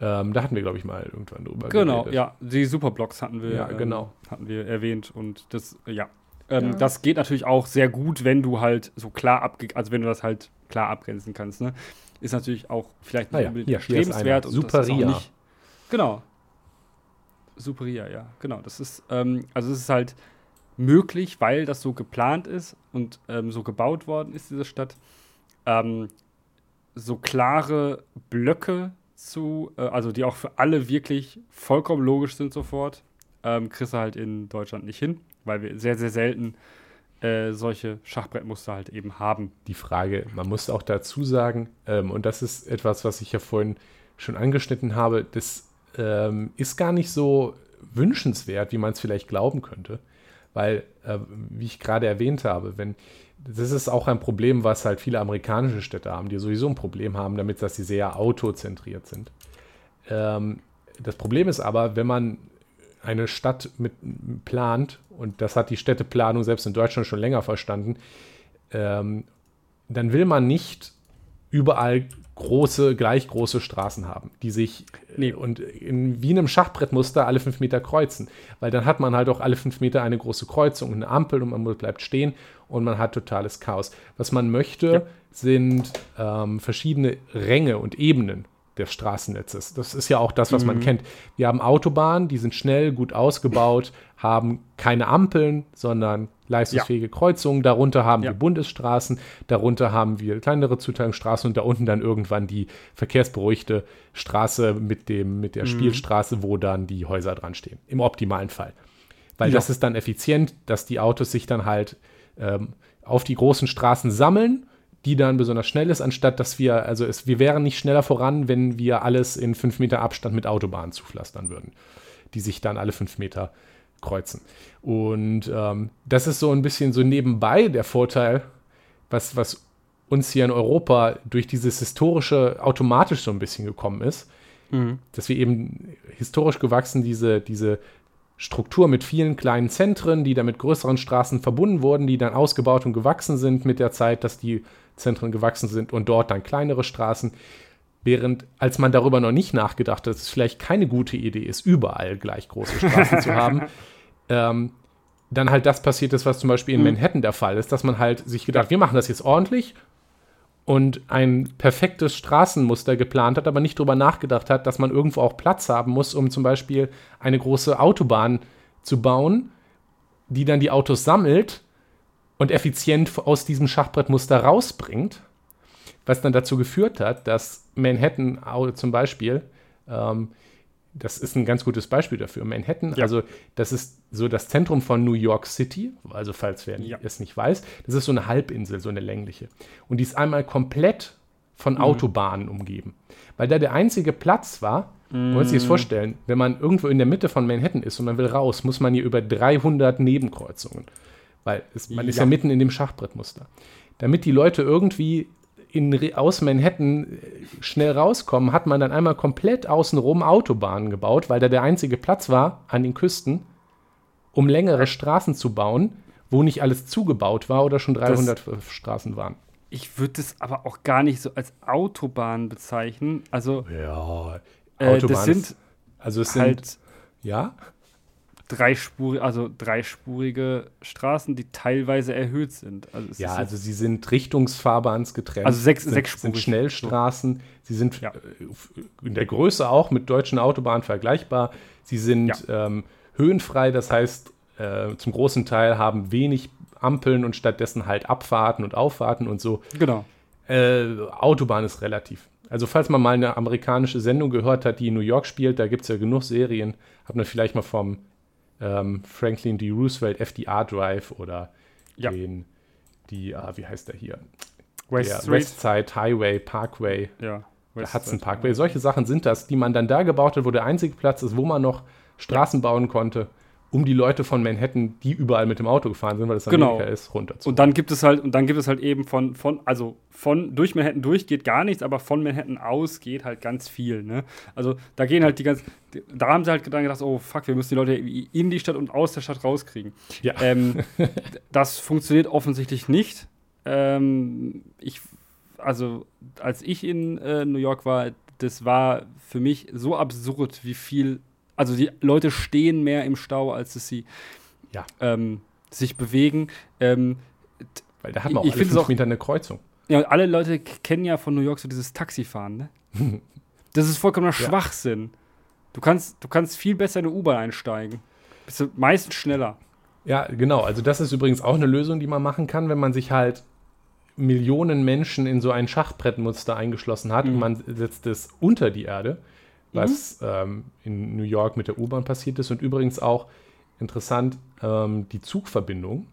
Ähm, da hatten wir, glaube ich, mal irgendwann drüber Genau, geredet. ja. Die Superblocks hatten wir, ja, genau. ähm, hatten wir erwähnt und das, ja. Ähm, ja. Das geht natürlich auch sehr gut, wenn du halt so klar abge also wenn du das halt klar abgrenzen kannst. Ne? Ist natürlich auch vielleicht nicht unbedingt erstrebenswert. Superia. Genau. Superia, ja, genau. Das ist, ähm, also es ist halt möglich, weil das so geplant ist und ähm, so gebaut worden ist, diese Stadt, ähm, so klare Blöcke zu, äh, also die auch für alle wirklich vollkommen logisch sind sofort, ähm, kriegst du halt in Deutschland nicht hin, weil wir sehr, sehr selten äh, solche Schachbrettmuster halt eben haben. Die Frage, man muss auch dazu sagen, ähm, und das ist etwas, was ich ja vorhin schon angeschnitten habe, das ähm, ist gar nicht so wünschenswert, wie man es vielleicht glauben könnte. Weil, äh, wie ich gerade erwähnt habe, wenn das ist auch ein Problem, was halt viele amerikanische Städte haben, die sowieso ein Problem haben, damit dass sie sehr autozentriert sind. Ähm, das Problem ist aber, wenn man eine Stadt mit plant, und das hat die Städteplanung selbst in Deutschland schon länger verstanden, ähm, dann will man nicht überall große, gleich große Straßen haben, die sich nee. und in, wie in einem Schachbrettmuster alle fünf Meter kreuzen. Weil dann hat man halt auch alle fünf Meter eine große Kreuzung, eine Ampel und man bleibt stehen und man hat totales Chaos. Was man möchte, ja. sind ähm, verschiedene Ränge und Ebenen des Straßennetzes. Das ist ja auch das, was mhm. man kennt. Wir haben Autobahnen, die sind schnell, gut ausgebaut, [laughs] haben keine Ampeln, sondern leistungsfähige ja. Kreuzungen. Darunter haben ja. wir Bundesstraßen, darunter haben wir kleinere Zuteilungsstraßen und da unten dann irgendwann die verkehrsberuhigte Straße mit, dem, mit der mhm. Spielstraße, wo dann die Häuser dran stehen. Im optimalen Fall. Weil ja. das ist dann effizient, dass die Autos sich dann halt ähm, auf die großen Straßen sammeln die dann besonders schnell ist, anstatt dass wir, also es, wir wären nicht schneller voran, wenn wir alles in fünf Meter Abstand mit Autobahnen zupflastern würden, die sich dann alle fünf Meter kreuzen. Und ähm, das ist so ein bisschen so nebenbei der Vorteil, was, was uns hier in Europa durch dieses historische automatisch so ein bisschen gekommen ist, mhm. dass wir eben historisch gewachsen diese, diese Struktur mit vielen kleinen Zentren, die dann mit größeren Straßen verbunden wurden, die dann ausgebaut und gewachsen sind mit der Zeit, dass die Zentren gewachsen sind und dort dann kleinere Straßen. Während, als man darüber noch nicht nachgedacht hat, dass es vielleicht keine gute Idee ist, überall gleich große Straßen zu haben, [laughs] ähm, dann halt das passiert ist, was zum Beispiel in mhm. Manhattan der Fall ist, dass man halt sich gedacht, wir machen das jetzt ordentlich und ein perfektes Straßenmuster geplant hat, aber nicht darüber nachgedacht hat, dass man irgendwo auch Platz haben muss, um zum Beispiel eine große Autobahn zu bauen, die dann die Autos sammelt und effizient aus diesem Schachbrettmuster rausbringt, was dann dazu geführt hat, dass Manhattan zum Beispiel, ähm, das ist ein ganz gutes Beispiel dafür, Manhattan, ja. also das ist so das Zentrum von New York City, also falls wer ja. es nicht weiß, das ist so eine Halbinsel, so eine längliche. Und die ist einmal komplett von mhm. Autobahnen umgeben. Weil da der einzige Platz war, man muss sich das vorstellen, wenn man irgendwo in der Mitte von Manhattan ist und man will raus, muss man hier über 300 Nebenkreuzungen. Weil es, man ja. ist ja mitten in dem Schachbrettmuster. Damit die Leute irgendwie in, aus Manhattan äh, schnell rauskommen, hat man dann einmal komplett außenrum Autobahnen gebaut, weil da der einzige Platz war an den Küsten, um längere Straßen zu bauen, wo nicht alles zugebaut war oder schon 300 das, Straßen waren. Ich würde es aber auch gar nicht so als Autobahn bezeichnen. Also, ja, Autobahn äh, das sind also es halt sind, ja dreispurig, also dreispurige Straßen, die teilweise erhöht sind. Also ja, also sie sind richtungsfahrbahnsgetrennt. Also sechs, sind, sechsspurig. Sind Schnellstraßen. Sie sind ja. Äh, in der Größe auch mit deutschen Autobahnen vergleichbar. Sie sind ja. ähm, höhenfrei, das heißt, äh, zum großen Teil haben wenig Ampeln und stattdessen halt Abfahrten und Auffahrten und so. Genau. Äh, Autobahn ist relativ. Also falls man mal eine amerikanische Sendung gehört hat, die in New York spielt, da gibt es ja genug Serien, hat man vielleicht mal vom ähm, Franklin D. Roosevelt FDR Drive oder ja. den, die, ah, wie heißt der hier? West der Westside Highway Parkway. Ja. der Hudson Parkway. Solche Sachen sind das, die man dann da gebaut hat, wo der einzige Platz ist, wo man noch Straßen ja. bauen konnte um die Leute von Manhattan, die überall mit dem Auto gefahren sind, weil das genau. Amerika genau. ist, runterzuholen. Und dann gibt es halt, und dann gibt es halt eben von, von, also von durch Manhattan durch geht gar nichts, aber von Manhattan aus geht halt ganz viel. Ne? Also da gehen halt die ganz, da haben sie halt dann gedacht, oh fuck, wir müssen die Leute in die Stadt und aus der Stadt rauskriegen. Ja. Ähm, [laughs] das funktioniert offensichtlich nicht. Ähm, ich, also als ich in äh, New York war, das war für mich so absurd, wie viel also die Leute stehen mehr im Stau, als dass sie ja. ähm, sich bewegen. Ähm, Weil da hat man auch ich alle fünf Meter eine Kreuzung. Ja, und alle Leute kennen ja von New York so dieses Taxifahren, ne? [laughs] das ist vollkommener ja. Schwachsinn. Du kannst, du kannst viel besser in eine U-Bahn einsteigen. Bist du meistens schneller. Ja, genau. Also das ist übrigens auch eine Lösung, die man machen kann, wenn man sich halt Millionen Menschen in so ein Schachbrettmuster eingeschlossen hat Mhm. und man setzt es unter die Erde, was ähm, in New York mit der U-Bahn passiert ist und übrigens auch interessant ähm, die Zugverbindung,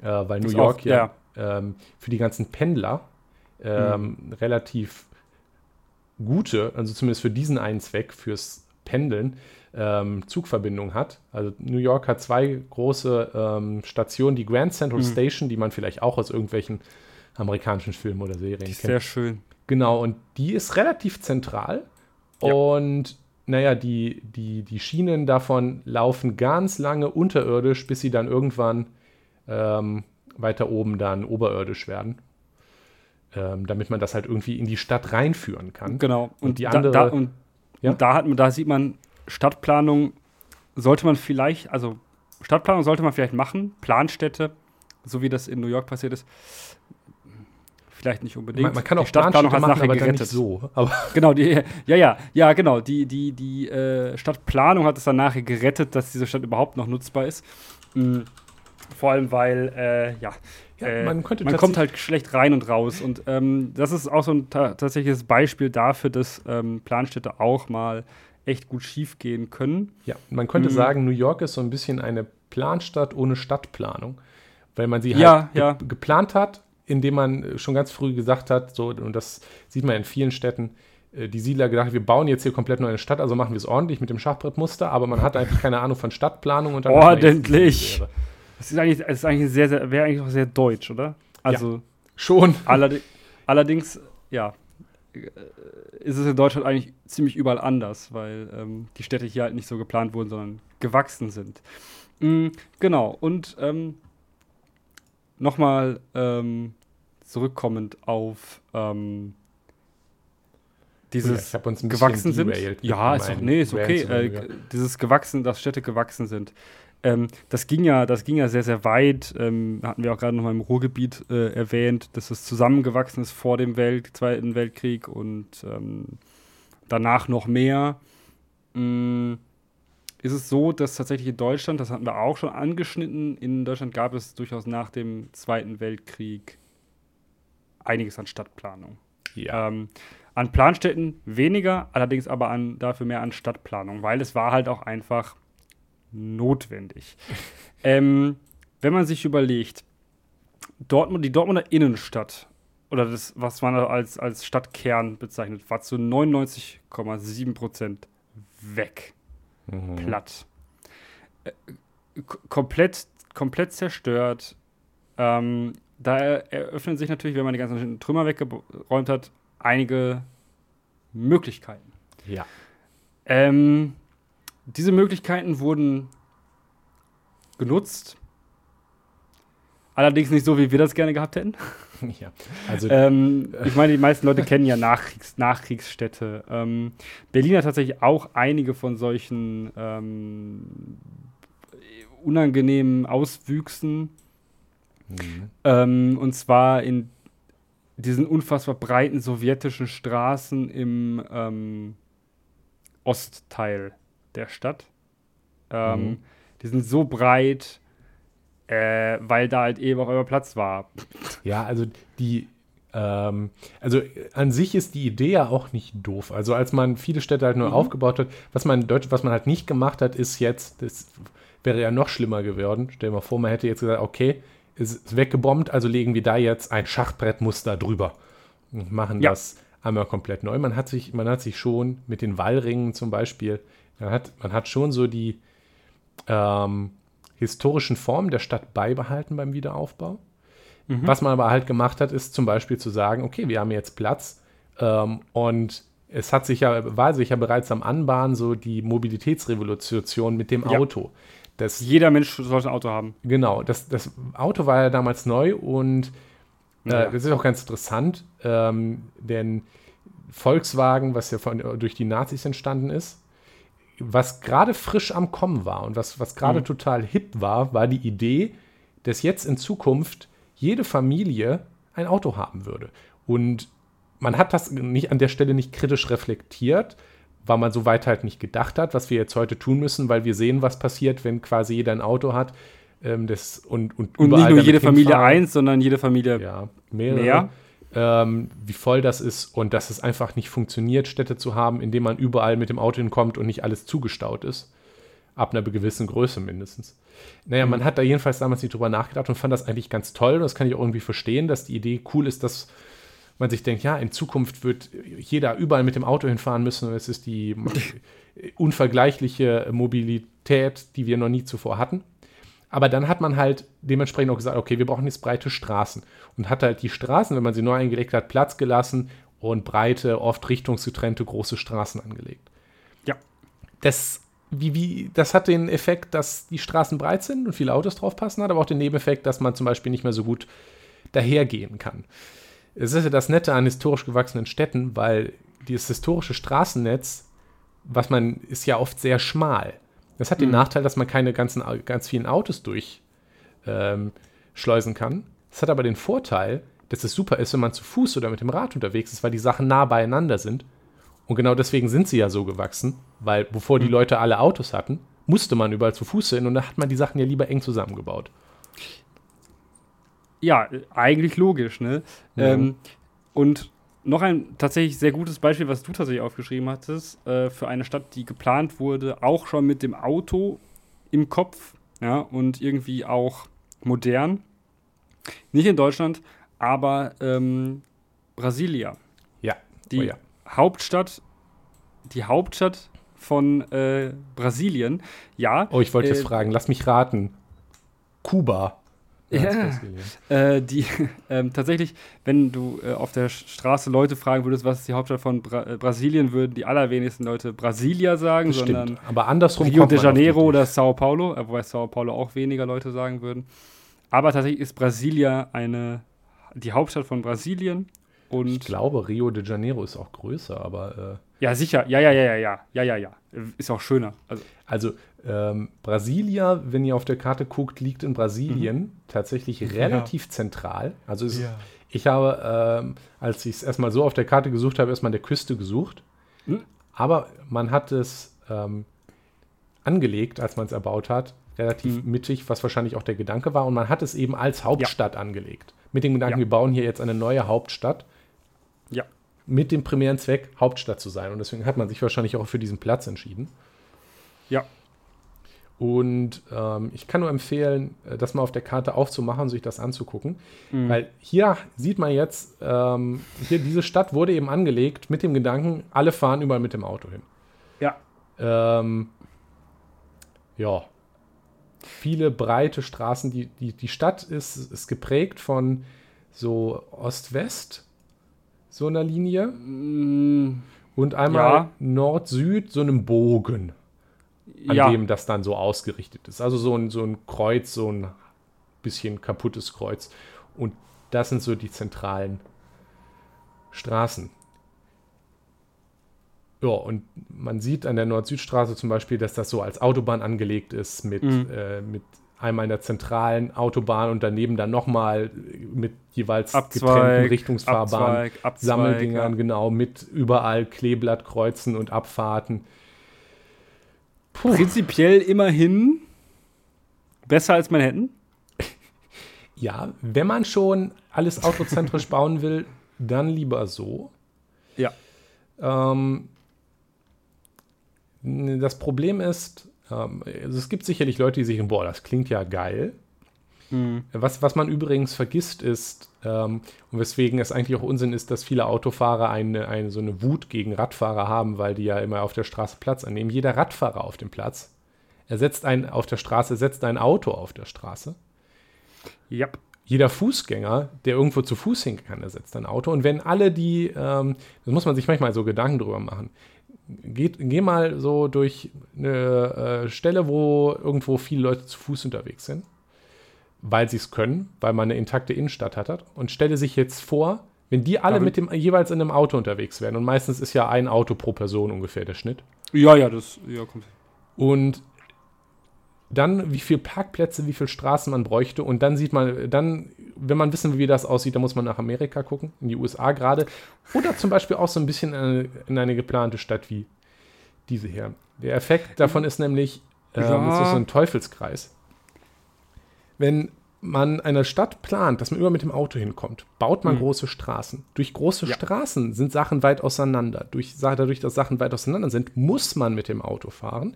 äh, weil New Ist York auch- ja, Ähm, für die ganzen Pendler ähm, Mhm. relativ gute, also zumindest für diesen einen Zweck, fürs Pendeln, ähm, Zugverbindung hat. Also New York hat zwei große ähm, Stationen, die Grand Central Mhm. Station, die man vielleicht auch aus irgendwelchen amerikanischen Filmen oder Serien Die ist kennt. sehr schön. Genau, und die ist relativ zentral. Ja. Und naja, die, die, die Schienen davon laufen ganz lange unterirdisch, bis sie dann irgendwann ähm, weiter oben dann oberirdisch werden. Ähm, damit man das halt irgendwie in die Stadt reinführen kann. Genau. Und, die da, andere- da, und, Ja? und da, hat man, da sieht man, Stadtplanung sollte man vielleicht, also Stadtplanung sollte man vielleicht machen, Planstädte, so wie das in New York passiert ist. Vielleicht nicht unbedingt. Man, man kann auch Planstädte machen, nachher aber nicht so. Aber [laughs] Genau, die, ja, ja, ja, genau. Die, die, die äh, Stadtplanung hat es dann nachher gerettet, dass diese Stadt überhaupt noch nutzbar ist. Mhm. Vor allem, weil, äh, ja, Ja, äh, man man kommt halt schlecht rein und raus. Und ähm, das ist auch so ein ta tatsächliches Beispiel dafür, dass ähm, Planstädte auch mal echt gut schief gehen können. Ja, man könnte Mhm. sagen, New York ist so ein bisschen eine Planstadt ohne Stadtplanung, weil man sie halt Ja, ge ja. geplant hat, indem man schon ganz früh gesagt hat, so, und das sieht man in vielen Städten, äh, die Siedler gedacht, wir bauen jetzt hier komplett neue Stadt, also machen wir es ordentlich mit dem Schachbrettmuster, aber man hat eigentlich keine Ahnung von Stadtplanung und dann Ordentlich. Das ist eigentlich, das ist eigentlich sehr, sehr, wäre eigentlich auch sehr deutsch, oder? Also Schon. allerdings, allerdings, ja, äh, ist es in Deutschland eigentlich ziemlich überall anders, weil ähm, die Städte hier halt nicht so geplant wurden, sondern gewachsen sind. Mm, genau, und ähm, nochmal ähm, zurückkommend auf ähm, dieses ein gewachsen sind. Ja, ist meinen nee, ist okay. Äh, dieses gewachsen, dass Städte gewachsen sind. Ähm, das ging ja, das ging ja sehr, sehr weit. Ähm, hatten wir auch gerade noch mal im Ruhrgebiet äh, erwähnt, dass es zusammengewachsen ist vor dem Welt, Zweiten Weltkrieg und ähm, danach noch mehr. Mm, ist es so, dass tatsächlich in Deutschland, das hatten wir auch schon angeschnitten, in Deutschland gab es durchaus nach dem Zweiten Weltkrieg einiges an Stadtplanung. Ja. Ähm, an Planstädten weniger, allerdings aber an, dafür mehr an Stadtplanung, weil es war halt auch einfach notwendig. [laughs] ähm, wenn man sich überlegt, Dortmund, die Dortmunder Innenstadt oder das, was man als, als Stadtkern bezeichnet, war zu 99,7 Prozent weg, Mhm. platt. Äh, komplett, komplett zerstört. Ähm, da er- eröffnen sich natürlich, wenn man die ganzen Trümmer weggeräumt hat, einige Möglichkeiten. Ja. Ähm, diese Möglichkeiten wurden genutzt. Allerdings nicht so, wie wir das gerne gehabt hätten. [laughs] ja. Also, Ähm, ich meine, die meisten Leute kennen ja Nachkriegs Nachkriegsstädte. Ähm, Berlin hat tatsächlich auch einige von solchen ähm, unangenehmen Auswüchsen. Mhm. Ähm, und zwar in diesen unfassbar breiten sowjetischen Straßen im ähm, Ostteil der Stadt. Ähm, Mhm. Die sind so breit, äh, weil da halt eben auch immer Platz war. Ja, also die, ähm, also an sich ist die Idee ja auch nicht doof. Also als man viele Städte halt nur Mhm. aufgebaut hat, was man was man halt nicht gemacht hat, ist jetzt, das wäre ja noch schlimmer geworden. Stell dir mal vor, man hätte jetzt gesagt, okay, ist weggebombt, also legen wir da jetzt ein Schachbrettmuster drüber und machen Ja. das einmal komplett neu. Man hat sich, man hat sich schon mit den Wallringen zum Beispiel, man hat, man hat schon so die ähm, historischen Formen der Stadt beibehalten beim Wiederaufbau. Was man aber halt gemacht hat, ist zum Beispiel zu sagen, okay, wir haben jetzt Platz ähm, und es hat sich ja, war sich ja bereits am Anbahnen so die Mobilitätsrevolution mit dem Ja. Das, Jeder Mensch sollte ein Auto haben. genau, das, das Auto war ja damals neu und äh, Ja. das ist auch ganz interessant, ähm, denn Volkswagen, was ja von, durch die Nazis entstanden ist, was gerade frisch am Kommen war und was, was gerade Mhm. total hip war, war die Idee, dass jetzt in Zukunft jede Familie ein Auto haben würde. Und man hat das nicht an der Stelle nicht kritisch reflektiert, weil man so weit halt nicht gedacht hat, was wir jetzt heute tun müssen, weil wir sehen, was passiert, wenn quasi jeder ein Auto hat. Ähm, das, und, und, Und nicht überall nur jede Familie hinfahren. eins, sondern jede Familie Ja, mehrere. mehr. Ähm, wie voll das ist und dass es einfach nicht funktioniert, Städte zu haben, indem man überall mit dem Auto hinkommt und nicht alles zugestaut ist. Ab einer gewissen Größe mindestens. Naja, man hat da jedenfalls damals nicht drüber nachgedacht und fand das eigentlich ganz toll. Und das kann ich auch irgendwie verstehen, dass die Idee cool ist, dass man sich denkt, ja, in Zukunft wird jeder überall mit dem Auto hinfahren müssen. Und es ist die [laughs] unvergleichliche Mobilität, die wir noch nie zuvor hatten. Aber dann hat man halt dementsprechend auch gesagt, okay, wir brauchen jetzt breite Straßen. Und hat halt die Straßen, wenn man sie neu eingelegt hat, Platz gelassen und breite, oft richtungsgetrennte große Straßen angelegt. Ja. Das, wie, wie, das hat den Effekt, dass die Straßen breit sind und viele Autos drauf passen, hat aber auch den Nebeneffekt, dass man zum Beispiel nicht mehr so gut dahergehen kann. Es ist ja das Nette an historisch gewachsenen Städten, weil dieses historische Straßennetz, was man, ist ja oft sehr schmal. Das hat den Nachteil, dass man keine ganzen, ganz vielen Autos durchschleusen ähm, schleusen kann. Es hat aber den Vorteil, dass es super ist, wenn man zu Fuß oder mit dem Rad unterwegs ist, weil die Sachen nah beieinander sind. Und genau deswegen sind sie ja so gewachsen, weil bevor die Leute alle Autos hatten, musste man überall zu Fuß hin und da hat man die Sachen ja lieber eng zusammengebaut. Ja, eigentlich logisch, ne? Ja. Ähm, und noch ein tatsächlich sehr gutes Beispiel, was du tatsächlich aufgeschrieben hattest, äh, für eine Stadt, die geplant wurde, auch schon mit dem Auto im Kopf, ja, und irgendwie auch modern. Nicht in Deutschland, aber ähm, Brasilia. Ja, Die oh ja. Hauptstadt, die Hauptstadt von äh, Brasilien, ja. Oh, ich wollte äh, jetzt fragen, lass mich raten. Kuba. Ja, äh, die, [laughs] äh, tatsächlich, wenn du äh, auf der Straße Leute fragen würdest, was ist die Hauptstadt von Bra äh, Brasilien, würden die allerwenigsten Leute Brasilia sagen, das sondern stimmt. Aber andersrum Rio de Janeiro oder Sao Paulo, äh, wobei Sao Paulo auch weniger Leute sagen würden. Aber tatsächlich ist Brasilia eine, die Hauptstadt von Brasilien. Und ich glaube, Rio de Janeiro ist auch größer, aber. Äh, ja, sicher. Ja, ja, ja, ja, ja, ja, ja, ja. Ist auch schöner. Also, also ähm, Brasilia, wenn ihr auf der Karte guckt, liegt in Brasilien tatsächlich relativ zentral. Also es, Ja. ich habe, ähm, als ich es erstmal so auf der Karte gesucht habe, erstmal an der Küste gesucht. Hm. Aber man hat es ähm, angelegt, als man es erbaut hat, relativ Mhm. mittig, was wahrscheinlich auch der Gedanke war. Und man hat es eben als Hauptstadt angelegt. Mit dem Gedanken, Ja. wir bauen hier jetzt eine neue Hauptstadt. ja mit dem primären Zweck, Hauptstadt zu sein. Und deswegen hat man sich wahrscheinlich auch für diesen Platz entschieden. ja Und ähm, ich kann nur empfehlen, äh, das mal auf der Karte aufzumachen sich das anzugucken. Mhm. Weil hier sieht man jetzt, ähm, hier diese Stadt wurde eben angelegt mit dem Gedanken, alle fahren überall mit dem Auto hin. ja Ähm, ja, viele breite Straßen. Die, die, die Stadt ist, ist geprägt von so Ost-West, so einer Linie. Mm, Und einmal Ja. Nord-Süd, so einem Bogen, an ja dem das dann so ausgerichtet ist. Also so ein, so ein Kreuz, so ein bisschen kaputtes Kreuz. Und das sind so die zentralen Straßen. Ja, und man sieht an der Nord-Süd-Straße zum Beispiel, dass das so als Autobahn angelegt ist, mit, Mhm. äh, mit einmal in der zentralen Autobahn und daneben dann nochmal mit jeweils getrennten Abzweig, Richtungsfahrbahnen. Abzweig, Abzweig, Sammeldingern, ja. genau, mit überall Kleeblattkreuzen und Abfahrten. Puh. Prinzipiell immerhin besser als Manhattan. Ja, wenn man schon alles autozentrisch bauen will, dann lieber so. Ja. Ähm, das Problem ist, ähm, also es gibt sicherlich Leute, die sich denken, boah, das klingt ja geil. Mhm. Was, was man übrigens vergisst ist, ähm, und weswegen es eigentlich auch Unsinn ist, dass viele Autofahrer eine, eine, so eine Wut gegen Radfahrer haben, weil die ja immer auf der Straße Platz annehmen. Jeder Radfahrer auf dem Platz, er setzt ein, auf der Straße, setzt ein Auto auf der Straße. Ja. Jeder Fußgänger, der irgendwo zu Fuß hin kann, ersetzt ein Auto. Und wenn alle die, ähm, das muss man sich manchmal so Gedanken drüber machen. Geht, geh mal so durch eine äh, Stelle, wo irgendwo viele Leute zu Fuß unterwegs sind, weil sie es können, weil man eine intakte Innenstadt hat. Und stelle sich jetzt vor, wenn die alle mit dem jeweils in einem Auto unterwegs wären. Und meistens ist ja ein Auto pro Person ungefähr der Schnitt. Ja, ja, das ja, kommt. Und dann, wie viele Parkplätze, wie viele Straßen man bräuchte. Und dann sieht man, dann, wenn man wissen will, wie das aussieht, dann muss man nach Amerika gucken, in die USA gerade. Oder zum Beispiel auch so ein bisschen in eine, in eine geplante Stadt wie diese hier. Der Effekt davon ist nämlich, ähm, Ja. ist so ein Teufelskreis. wenn man eine Stadt plant, dass man immer mit dem Auto hinkommt, baut man mhm. große Straßen. Durch große ja. Straßen sind Sachen weit auseinander. Durch, dadurch, dass Sachen weit auseinander sind, muss man mit dem Auto fahren.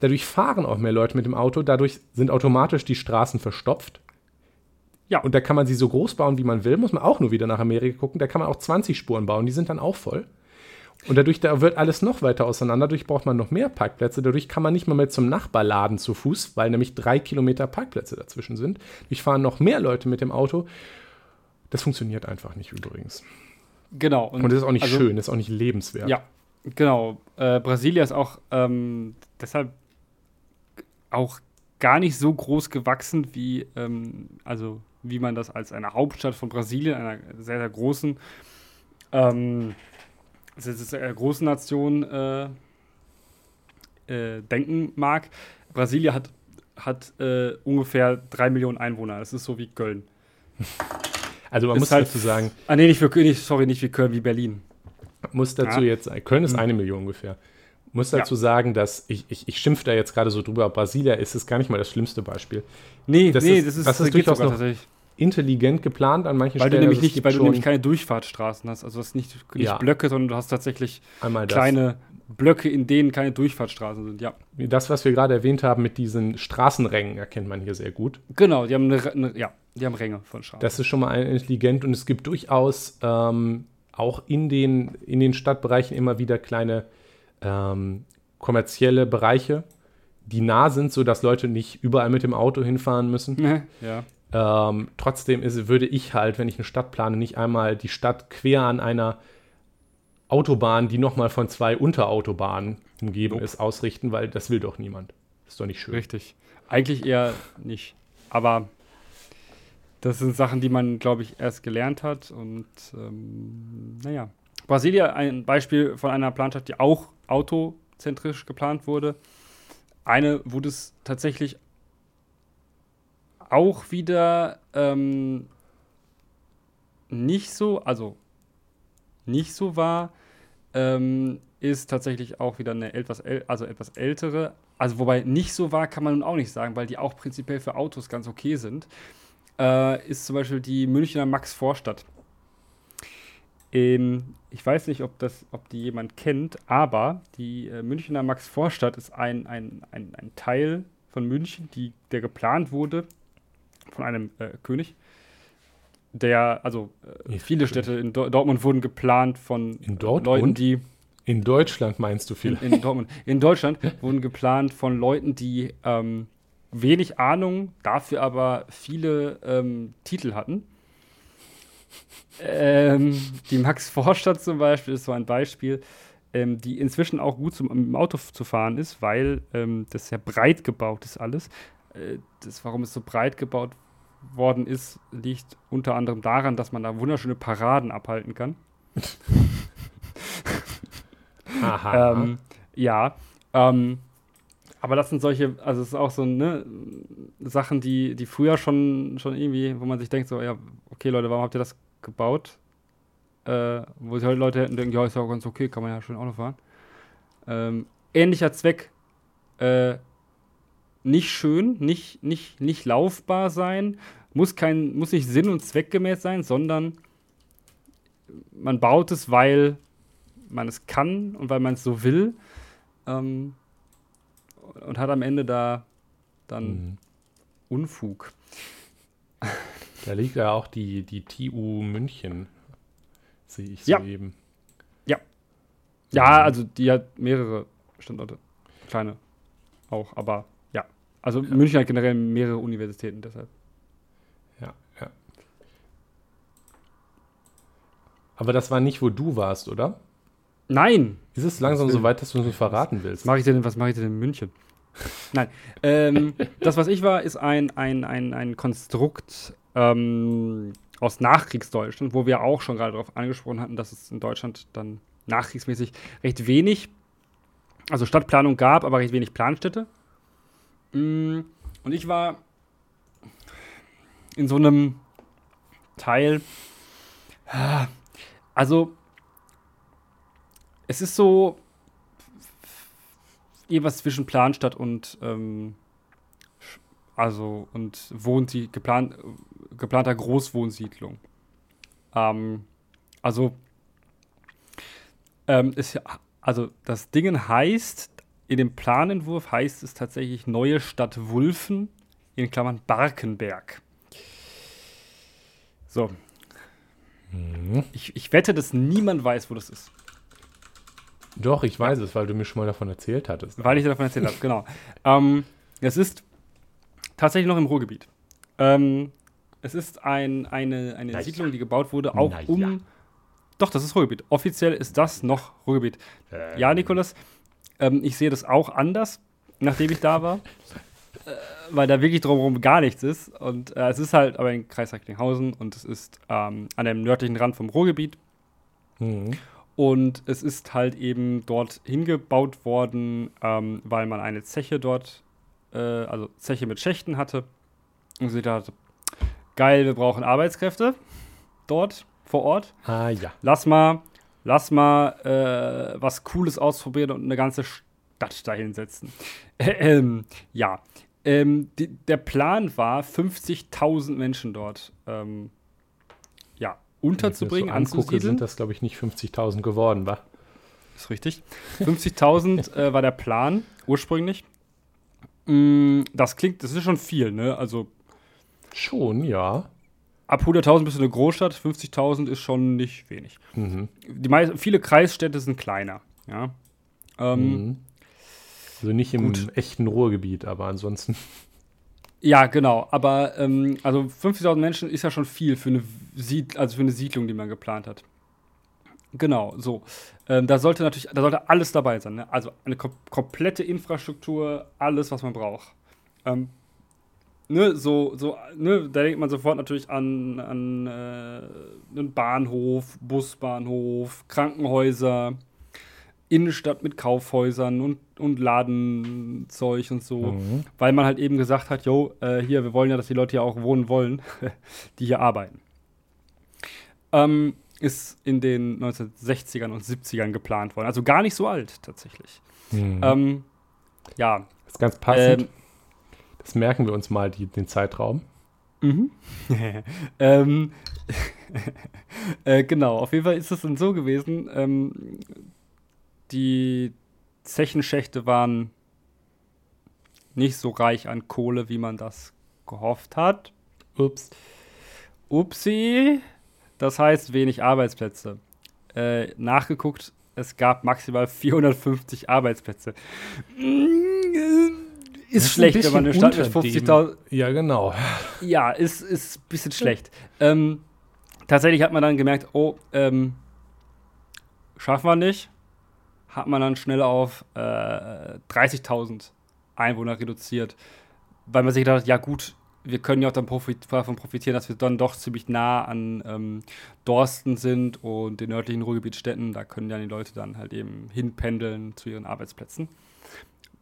Dadurch fahren auch mehr Leute mit dem Auto. Dadurch sind automatisch die Straßen verstopft. Ja. Und da kann man sie so groß bauen, wie man will. Muss man auch nur wieder nach Amerika gucken. Da kann man auch 20 Spuren bauen. Die sind dann auch voll. Und dadurch da wird alles noch weiter auseinander. Dadurch braucht man noch mehr Parkplätze. Dadurch kann man nicht mal mehr zum Nachbarladen zu Fuß, weil nämlich drei Kilometer Parkplätze dazwischen sind. Dadurch fahren noch mehr Leute mit dem Auto. Das funktioniert einfach nicht übrigens. Genau. Und, und das ist auch nicht also, schön, das ist auch nicht lebenswert. Ja, genau. Äh, Brasilia ist auch ähm, deshalb auch gar nicht so groß gewachsen, wie, ähm, also, wie man das als eine Hauptstadt von Brasilien, einer sehr, sehr großen, ähm, das ist eine große Nation äh, äh, denken mag. Brasilien hat, hat äh, ungefähr drei Millionen Einwohner. Das ist so wie Köln. [laughs] Also man ist muss halt, dazu sagen. Ah nee, nicht für nicht, sorry, nicht wie Köln, wie Berlin. Muss dazu ja. jetzt, Köln ist hm. eine Million ungefähr. Muss dazu ja. sagen, dass ich, ich, ich schimpfe da jetzt gerade so drüber, Brasilia ist es gar nicht mal das schlimmste Beispiel. Nee, das nee, ist, das ist, das ist durchaus noch, intelligent geplant an manchen weil Stellen. Du nämlich nicht, weil du nämlich keine Durchfahrtsstraßen hast. Also du hast nicht, nicht ja. Blöcke, sondern du hast tatsächlich kleine Blöcke, in denen keine Durchfahrtsstraßen sind, ja. Das, was wir gerade erwähnt haben mit diesen Straßenrängen, erkennt man hier sehr gut. Genau, die haben eine, eine ja, die haben Ränge von Straßen. Das ist schon mal intelligent und es gibt durchaus ähm, auch in den, in den Stadtbereichen immer wieder kleine ähm, kommerzielle Bereiche, die nah sind, sodass Leute nicht überall mit dem Auto hinfahren müssen. [laughs] Ja. Ähm, trotzdem ist, würde ich halt, wenn ich eine Stadt plane, nicht einmal die Stadt quer an einer Autobahn, die nochmal von zwei Unterautobahnen umgeben nope. ist, ausrichten, weil das will doch niemand. Ist doch nicht schön. Richtig. Eigentlich eher nicht. Aber das sind Sachen, die man, glaube ich, erst gelernt hat. Und ähm, naja. Brasilia, ein Beispiel von einer Planstadt, die auch autozentrisch geplant wurde. Eine, wo das tatsächlich auch wieder ähm, nicht so, also nicht so war, ähm, ist tatsächlich auch wieder eine etwas, also etwas ältere. Also wobei nicht so war, kann man nun auch nicht sagen, weil die auch prinzipiell für Autos ganz okay sind. Äh, ist zum Beispiel die Münchner Max Vorstadt. Ähm, ich weiß nicht, ob, das, ob die jemand kennt, aber die äh, Münchner Max Vorstadt ist ein, ein, ein, ein Teil von München, die, der geplant wurde von einem äh, König. Der, also äh, viele Städte in Do Dortmund wurden geplant von in Leuten, die. In Deutschland meinst du viel? In, in Dortmund. In Deutschland wurden geplant von Leuten, die ähm, wenig Ahnung, dafür aber viele ähm, Titel hatten. Ähm, die Max Vorstadt zum Beispiel ist so ein Beispiel, ähm, die inzwischen auch gut zum, im Auto zu fahren ist, weil ähm, das sehr breit gebaut ist alles. Äh, das, warum es so breit gebaut worden ist, liegt unter anderem daran, dass man da wunderschöne Paraden abhalten kann. [laughs] Aha. ähm, ja. Ähm, aber das sind solche, also es ist auch so ne, Sachen, die, die früher schon, schon irgendwie, wo man sich denkt, so, ja, okay, Leute, warum habt ihr das gebaut? Äh, wo sich heute Leute hätten denken, ja, ist ja ganz okay, kann man ja schön Auto fahren. Ähm, ähnlicher Zweck, äh, nicht schön, nicht, nicht, nicht laufbar sein, muss, kein, muss nicht sinn- und zweckgemäß sein, sondern man baut es, weil man es kann und weil man es so will. Ähm, und hat am Ende da dann mhm. Unfug. Da liegt ja auch die, die TU München, sehe ich so ja. eben. Ja. Ja, also die hat mehrere Standorte. Kleine auch, aber also ja. München hat generell mehrere Universitäten deshalb. Ja, ja. Aber das war nicht, wo du warst, oder? Nein. Ist es langsam so weit, dass du uns verraten willst? Was mache ich denn, was mache ich denn in München? Nein. Ähm, [laughs] das, was ich war, ist ein, ein, ein, ein Konstrukt ähm, aus Nachkriegsdeutschland, wo wir auch schon gerade darauf angesprochen hatten, dass es in Deutschland dann nachkriegsmäßig recht wenig, also Stadtplanung gab, aber recht wenig Planstädte. Mm, und ich war in so einem Teil. Also, es ist so irgendwas zwischen Planstadt und ähm, Also, und wohnt sie geplant, geplanter Großwohnsiedlung. Ähm, also, ähm, ist, also das Ding heißt, in dem Planentwurf heißt es tatsächlich Neue Stadt Wulfen, in Klammern Barkenberg. So. Mhm. Ich, ich wette, dass niemand weiß, wo das ist. Doch, ich weiß es, weil du mir schon mal davon erzählt hattest. Weil ich dir davon erzählt habe, genau. Ähm, es ist tatsächlich noch im Ruhrgebiet. Ähm, es ist ein, eine, eine Naja. Siedlung, die gebaut wurde, auch Naja. um. Doch, das ist Ruhrgebiet. Offiziell ist das noch Ruhrgebiet. Ähm. Ja, Nikolas, ähm, ich sehe das auch anders, nachdem ich da war. äh, weil da wirklich drumherum gar nichts ist. Und äh, es ist halt aber in Kreis Recklinghausen und es ist ähm, an dem nördlichen Rand vom Ruhrgebiet. Mhm. Und es ist halt eben dort hingebaut worden, ähm, weil man eine Zeche dort, äh, also Zeche mit Schächten hatte. Und sie dachte, geil, wir brauchen Arbeitskräfte dort vor Ort. Ah ja. Lass mal, lass mal äh, was Cooles ausprobieren und eine ganze Stadt dahin setzen. ähm, ja. Ähm, die, der Plan war, 50.000 Menschen dort ähm, ja, unterzubringen, so angucke, anzusiedeln. sind das, glaube ich, nicht 50.000 geworden, wa? Ist richtig. 50.000 [laughs] äh, war der Plan ursprünglich. Mm, das klingt, das ist schon viel, ne? Also Schon, ja. Ab 100.000 bist du eine Großstadt, 50.000 ist schon nicht wenig. Mhm. Die meisten, viele Kreisstädte sind kleiner, ja. Ähm, Mhm. Also nicht im gut. echten Ruhrgebiet, aber ansonsten. Ja, genau. Aber ähm, also 50.000 Menschen ist ja schon viel für eine, Sied also für eine Siedlung, die man geplant hat. Genau, so. Ähm, da sollte natürlich, da sollte alles dabei sein. Ne? Also eine kom komplette Infrastruktur, alles, was man braucht. Ähm, ne, so, so, ne, da denkt man sofort natürlich an, an äh, einen Bahnhof, Busbahnhof, Krankenhäuser, Innenstadt mit Kaufhäusern und, und Ladenzeug und so Mhm. weil man halt eben gesagt hat, jo, äh, hier, wir wollen ja, dass die Leute hier auch wohnen wollen, [laughs] die hier arbeiten. Ähm, ist in den 1960ern und 70ern geplant worden. Also gar nicht so alt tatsächlich. Mhm. Ähm, ja. das ist ganz passend. Ähm, das merken wir uns mal, die, den Zeitraum. Mhm. [laughs] ähm, [laughs] äh, genau, auf jeden Fall ist es dann so gewesen, ähm, die Zechenschächte waren nicht so reich an Kohle, wie man das gehofft hat. Ups. Upsi. Das heißt wenig Arbeitsplätze. Äh, nachgeguckt, es gab maximal [laughs] 450 Arbeitsplätze. Ist schlecht, wenn man eine Stadt mit unter dem- 50.000 Ja, genau. ja, ist, ist ein bisschen schlecht. Ähm, tatsächlich hat man dann gemerkt, oh, ähm, schaffen wir nicht. Hat man dann schnell auf äh, 30.000 Einwohner reduziert, weil man sich gedacht hat, ja gut, wir können ja auch dann profit davon profitieren, dass wir dann doch ziemlich nah an ähm, Dorsten sind und den nördlichen Ruhrgebietsstädten. Da können ja die Leute dann halt eben hinpendeln zu ihren Arbeitsplätzen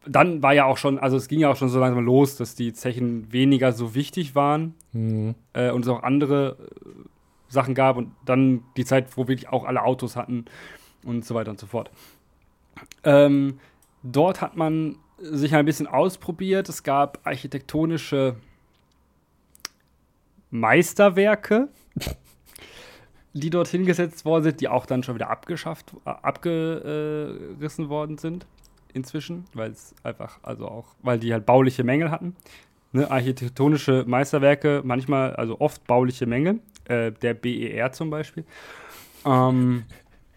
dann war ja auch schon, also es ging ja auch schon so langsam los, dass die Zechen weniger so wichtig waren Mhm. äh, und es auch andere äh, Sachen gab und dann die Zeit, wo wirklich auch alle Autos hatten und so weiter und so fort. Ähm, dort hat man sich ein bisschen ausprobiert. Es gab architektonische Meisterwerke, die dort hingesetzt worden sind, die auch dann schon wieder abgeschafft, äh, abgerissen worden sind inzwischen, weil es einfach, also auch, weil die halt bauliche Mängel hatten. Ne, architektonische Meisterwerke, manchmal, also oft bauliche Mängel. Äh, der BER zum Beispiel. Ähm,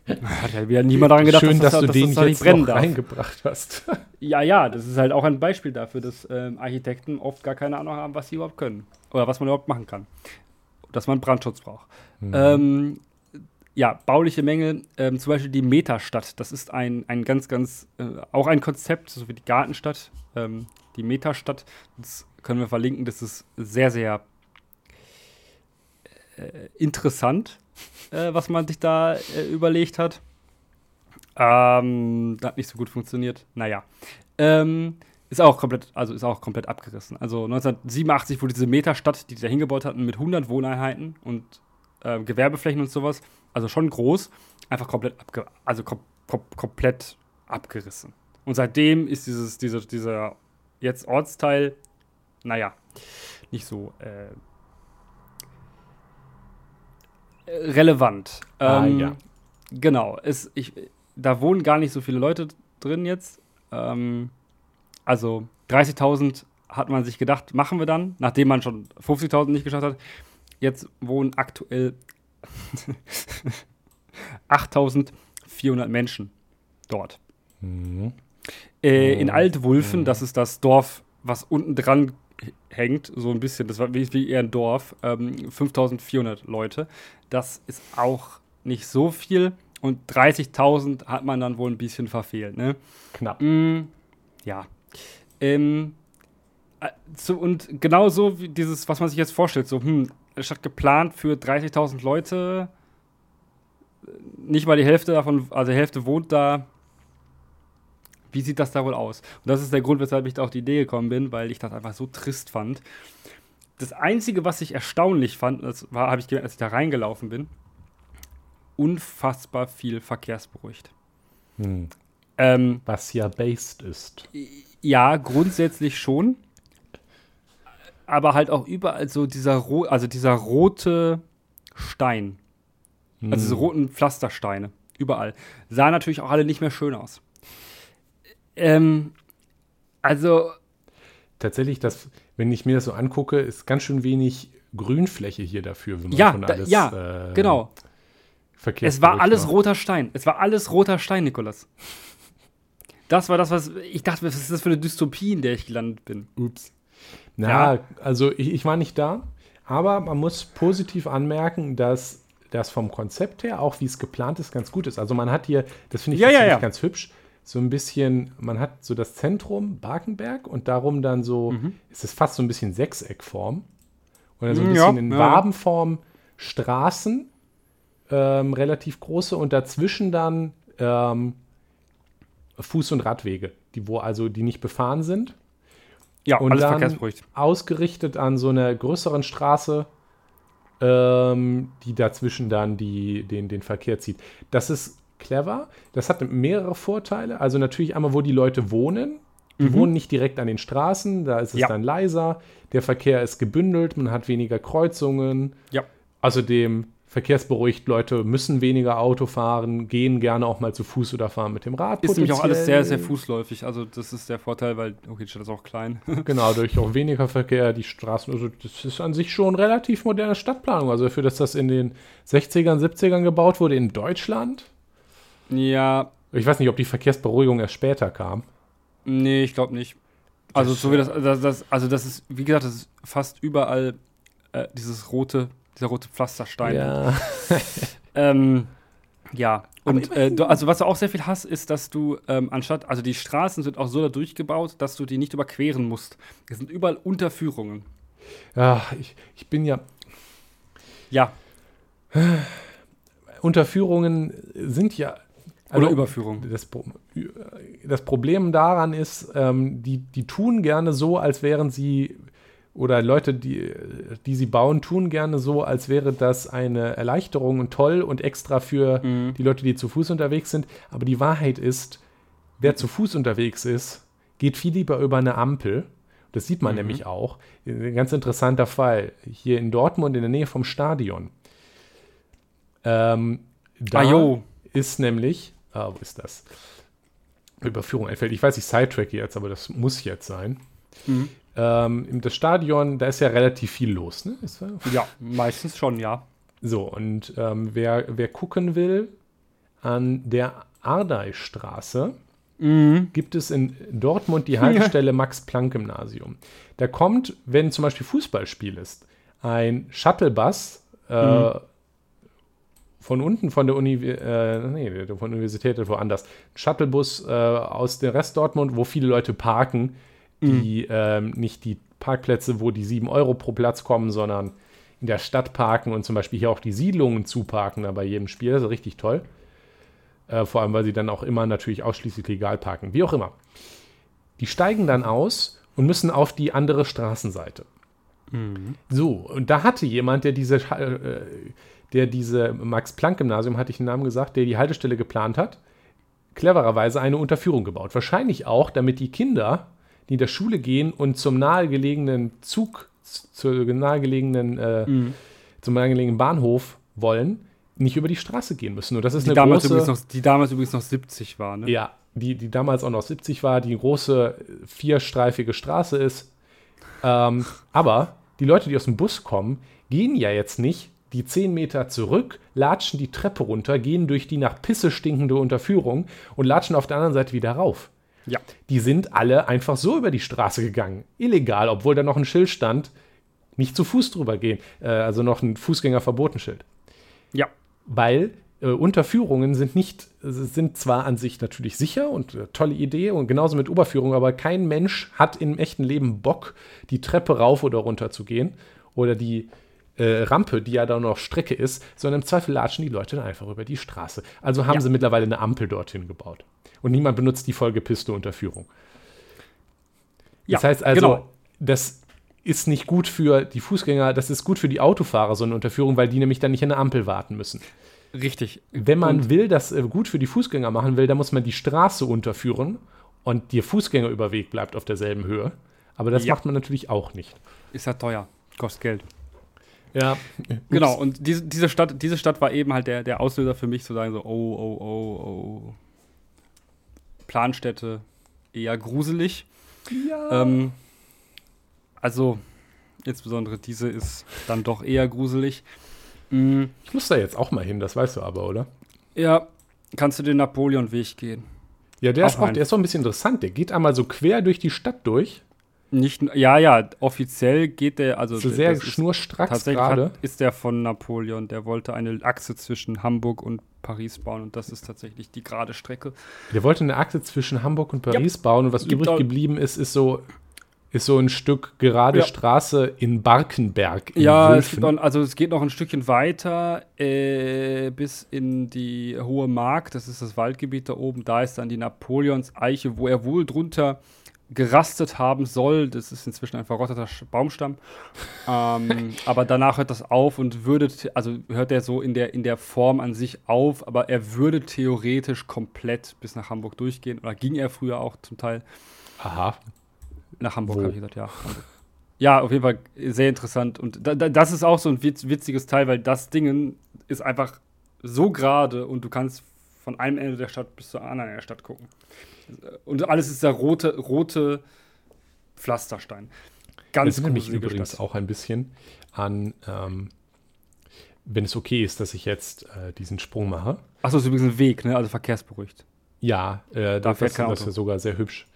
[laughs] hat ja wieder niemand daran gedacht, Schön, dass, das- du dass den das da jetzt brennen noch reingebracht hast. [laughs] Ja, ja, das ist halt auch ein Beispiel dafür, dass ähm, Architekten oft gar keine Ahnung haben, was sie überhaupt können. Oder was man überhaupt machen kann. Dass man Brandschutz braucht. Mhm. Ähm, ja, bauliche Mängel, ähm, zum Beispiel die Metastadt. Das ist ein, ein ganz, ganz, äh, auch ein Konzept, so wie die Gartenstadt. Ähm, die Metastadt, das können wir verlinken, das ist sehr, sehr äh, interessant, äh, was man sich da äh, überlegt hat. Ähm, hat nicht so gut funktioniert. Naja. Ähm, ist auch komplett, also ist auch komplett abgerissen. Also 1987 wurde diese Metastadt, die die da hingebaut hatten, mit 100 Wohneinheiten und äh, Gewerbeflächen und sowas, also schon groß, einfach komplett abge also kom kom komplett abgerissen. Und seitdem ist dieses, diese, dieser jetzt Ortsteil, naja, nicht so äh, relevant. Ah, ähm, ja. Genau. Es, ich, da wohnen gar nicht so viele Leute drin jetzt. Ähm, also 30.000 hat man sich gedacht, machen wir dann, nachdem man schon 50.000 nicht geschafft hat. Jetzt wohnen aktuell [laughs] 8.400 Menschen dort. Mhm. Äh, in Altwulfen, mhm. das ist das Dorf, was unten dran hängt, so ein bisschen, das war wie, wie eher ein Dorf, ähm, 5400 Leute. Das ist auch nicht so viel und 30.000 hat man dann wohl ein bisschen verfehlt, ne? Knapp. Mm, ja. Ähm, äh, so, und genauso wie dieses, was man sich jetzt vorstellt, so, hm, statt geplant für 30.000 Leute, nicht mal die Hälfte davon, also die Hälfte wohnt da, wie sieht das da wohl aus? Und das ist der Grund, weshalb ich da auf die Idee gekommen bin, weil ich das einfach so trist fand. Das Einzige, was ich erstaunlich fand, das war, habe ich gemerkt, als ich da reingelaufen bin, unfassbar viel verkehrsberuhigt. Hm. Ähm, was ja based ist. Ja, grundsätzlich schon. Aber halt auch überall so dieser, ro also dieser rote Stein. Hm. Also diese roten Pflastersteine. Überall. Sahen natürlich auch alle nicht mehr schön aus. Ähm, also. Tatsächlich, das, wenn ich mir das so angucke, ist ganz schön wenig Grünfläche hier dafür, wenn man ja, schon alles. Da, ja, äh, genau. Es war alles macht. roter Stein. Es war alles roter Stein, Nikolas. Das war das, was ich dachte, was ist das für eine Dystopie, in der ich gelandet bin? Ups. Na, ja. also ich, ich war nicht da, aber man muss positiv anmerken, dass das vom Konzept her, auch wie es geplant ist, ganz gut ist. Also man hat hier, das finde ich ja, ja, ja. ganz hübsch, so ein bisschen, man hat so das Zentrum Barkenberg und darum dann so, mhm. es ist fast so ein bisschen Sechseckform. Und dann so ein mhm, bisschen in. Wabenform Straßen, ähm, relativ große und dazwischen dann ähm, Fuß- und Radwege, die wo also die nicht befahren sind. Ja, und alles dann ausgerichtet an so einer größeren Straße, ähm, die dazwischen dann die, den, den Verkehr zieht. Das ist clever. Das hat mehrere Vorteile. Also natürlich einmal, wo die Leute wohnen. Die mhm. wohnen nicht direkt an den Straßen, da ist es ja. dann leiser. Der Verkehr ist gebündelt, man hat weniger Kreuzungen. Ja. Außerdem verkehrsberuhigt, Leute müssen weniger Auto fahren, gehen gerne auch mal zu Fuß oder fahren mit dem Rad. Ist nämlich auch alles sehr, sehr fußläufig. Also das ist der Vorteil, weil, okay, die Stadt ist auch klein. [laughs] genau, durch auch weniger Verkehr, die Straßen, also das ist an sich schon relativ moderne Stadtplanung. Also dafür, dass das in den 60ern, 70ern gebaut wurde in Deutschland. Ja. Ich weiß nicht, ob die Verkehrsberuhigung erst später kam. Nee, ich glaube nicht. Also das, so wie das, das, das, also das ist, wie gesagt, das ist fast überall äh, dieses rote dieser rote Pflasterstein. Ja. [laughs] ähm, ja, und äh, du, also was du auch sehr viel hast, ist, dass du ähm, anstatt, also die Straßen sind auch so da durchgebaut, dass du die nicht überqueren musst. Es sind überall Unterführungen. Ja, ich, ich bin ja. Ja. Unterführungen sind ja. Also, Oder Überführung. Das, das Problem daran ist, ähm, die, die tun gerne so, als wären sie oder Leute, die, die sie bauen, tun gerne so, als wäre das eine Erleichterung und toll und extra für mhm. die Leute, die zu Fuß unterwegs sind. Aber die Wahrheit ist, wer zu Fuß unterwegs ist, geht viel lieber über eine Ampel. Das sieht man mhm. nämlich auch. Ein ganz interessanter Fall. Hier in Dortmund in der Nähe vom Stadion. Ähm, da ah, ist nämlich, ah, wo ist das? Überführung einfällt. Ich weiß, ich sidetrack jetzt, aber das muss jetzt sein. Mhm. Ähm, das Stadion, da ist ja relativ viel los, ne? Ja, meistens schon, ja. So, und ähm, wer, wer gucken will, an der Ardeistraße mhm. gibt es in Dortmund die Haltestelle. [laughs] Max-Planck-Gymnasium. Da kommt, wenn zum Beispiel Fußballspiel ist, ein Shuttlebus äh, mhm. von unten von der Uni, äh, nee, von der Universität woanders, Shuttlebus äh, aus dem Rest Dortmund, wo viele Leute parken, die mhm. ähm, nicht die Parkplätze, wo die 7 Euro pro Platz kommen, sondern in der Stadt parken und zum Beispiel hier auch die Siedlungen zuparken bei jedem Spiel. Das ist richtig toll. Äh, vor allem, weil sie dann auch immer natürlich ausschließlich legal parken. Wie auch immer. Die steigen dann aus und müssen auf die andere Straßenseite. Mhm. So, und da hatte jemand, der diese, äh, der diese Max-Planck-Gymnasium, hatte ich den Namen gesagt, der die Haltestelle geplant hat, clevererweise eine Unterführung gebaut. Wahrscheinlich auch, damit die Kinder die in der Schule gehen und zum nahegelegenen Zug, zur nahegelegenen, äh, Mhm. zum nahegelegenen Bahnhof wollen, nicht über die Straße gehen müssen. Und das ist Die eine damals, große, übrigens noch, die damals übrigens noch 70 war, ne? ja, die, die damals auch noch 70 war, die große äh, vierstreifige Straße ist. Ähm, [laughs] aber die Leute, die aus dem Bus kommen, gehen ja jetzt nicht die 10 Meter zurück, latschen die Treppe runter, gehen durch die nach Pisse stinkende Unterführung und latschen auf der anderen Seite wieder rauf. Ja. Die sind alle einfach so über die Straße gegangen. Illegal, obwohl da noch ein Schild stand, nicht zu Fuß drüber gehen. Äh, also noch ein Fußgängerverbotenschild Ja. weil äh, Unterführungen sind nicht, sind zwar an sich natürlich sicher und äh, tolle Idee und genauso mit Oberführung, aber kein Mensch hat im echten Leben Bock, die Treppe rauf oder runter zu gehen oder die äh, Rampe, die ja da noch Strecke ist, sondern im Zweifel latschen die Leute dann einfach über die Straße. Also haben Ja. sie mittlerweile eine Ampel dorthin gebaut. Und niemand benutzt die vollgepisste Unterführung. Ja, Das heißt also, genau. das ist nicht gut für die Fußgänger, das ist gut für die Autofahrer, so eine Unterführung, weil die nämlich dann nicht an der Ampel warten müssen. Richtig. Wenn man Und- will, das äh, gut für die Fußgänger machen will, dann muss man die Straße unterführen und der Fußgängerüberweg bleibt auf derselben Höhe. Aber das Ja. macht man natürlich auch nicht. Ist ja teuer. Kostet Geld. Ja, Genau, und diese, diese, Stadt, diese Stadt war eben halt der, der Auslöser für mich zu sagen, so, oh, oh, oh, oh. Planstätte eher gruselig. Ja. Ähm, also, insbesondere diese ist dann doch eher gruselig. Mm, ich muss da jetzt auch mal hin, das weißt du aber, oder? ja, kannst du den Napoleonweg gehen? Ja, der ist, Auch auch, ein- der ist auch ein bisschen interessant. Der geht einmal so quer durch die Stadt durch. Nicht, ja, ja, offiziell geht der, also So sehr schnurstracks Tatsächlich gerade. hat, ist der von Napoleon. Der wollte eine Achse zwischen Hamburg und Paris bauen und das ist tatsächlich die gerade Strecke. Der wollte eine Achse zwischen Hamburg und Paris bauen und was Gibt übrig geblieben ist, ist so, ist so ein Stück gerade Ja. Straße in Barkenberg. In Ja, es, auch, also es geht noch ein Stückchen weiter äh, bis in die Hohe Mark. Das ist das Waldgebiet da oben. Da ist dann die Napoleonseiche, wo er wohl drunter gerastet haben soll. Das ist inzwischen ein verrotteter Baumstamm. ähm, [laughs] aber danach hört das auf und würde, also hört er so in der, in der Form an sich auf, aber er würde theoretisch komplett bis nach Hamburg durchgehen. Oder ging er früher auch zum Teil. Aha. Nach Hamburg, habe ich gesagt, ja. Hamburg. Ja, auf jeden Fall sehr interessant. Und da, da, das ist auch so ein witz, witziges Teil, weil das Ding ist einfach so gerade und du kannst von einem Ende der Stadt bis zum anderen Ende der Stadt gucken. Und alles ist der rote, rote Pflasterstein. Ganz Das mich übrigens Stadt. auch ein bisschen an, ähm, wenn es okay ist, dass ich jetzt äh, diesen Sprung mache. Achso, ist übrigens ein Weg, ne? Also verkehrsberuhigt. Ja, äh, Da das, fährt das, das ist sogar sehr hübsch.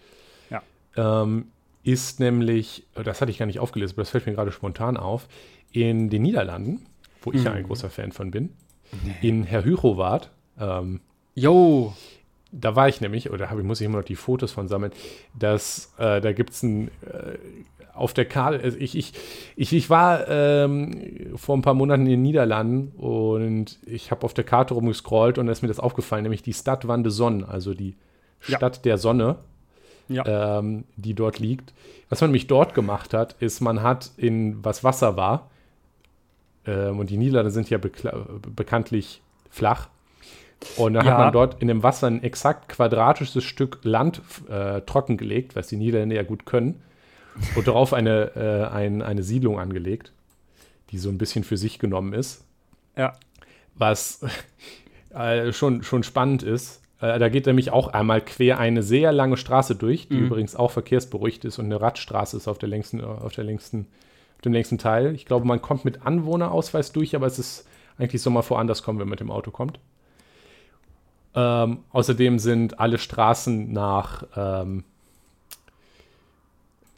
Ja. Ähm, ist nämlich, äh, das hatte ich gar nicht aufgelesen, aber das fällt mir gerade spontan auf, in den Niederlanden, wo ich ja ein Mhm. großer Fan von bin, in Herr Hyrowart, ähm, Jo, da war ich nämlich, oder hab, ich muss ich immer noch die Fotos von sammeln, dass äh, da gibt es ein äh, auf der Karte, also ich, ich, ich, ich war ähm, vor ein paar Monaten in den Niederlanden und ich habe auf der Karte rumgescrollt und da ist mir das aufgefallen, nämlich die Stadt Van de Sonne, also die Ja. Stadt der Sonne, ja. ähm, die dort liegt. Was man nämlich dort gemacht hat, ist, man hat in was Wasser war, ähm, und die Niederlande sind ja bekanntlich flach, und dann Ja. hat man dort in dem Wasser ein exakt quadratisches Stück Land äh, trockengelegt, was die Niederländer ja gut können, und darauf eine, äh, ein, eine Siedlung angelegt, die so ein bisschen für sich genommen ist ja. was äh, schon, schon spannend ist. Äh, da geht nämlich auch einmal quer eine sehr lange Straße durch, die Mhm. übrigens auch verkehrsberuhigt ist und eine Radstraße ist auf der längsten, auf der längsten, auf dem längsten Teil. Ich glaube, man kommt mit Anwohnerausweis durch, aber es ist eigentlich so mal voran, kommen, wenn man mit dem Auto kommt. Ähm, außerdem sind alle Straßen nach ähm,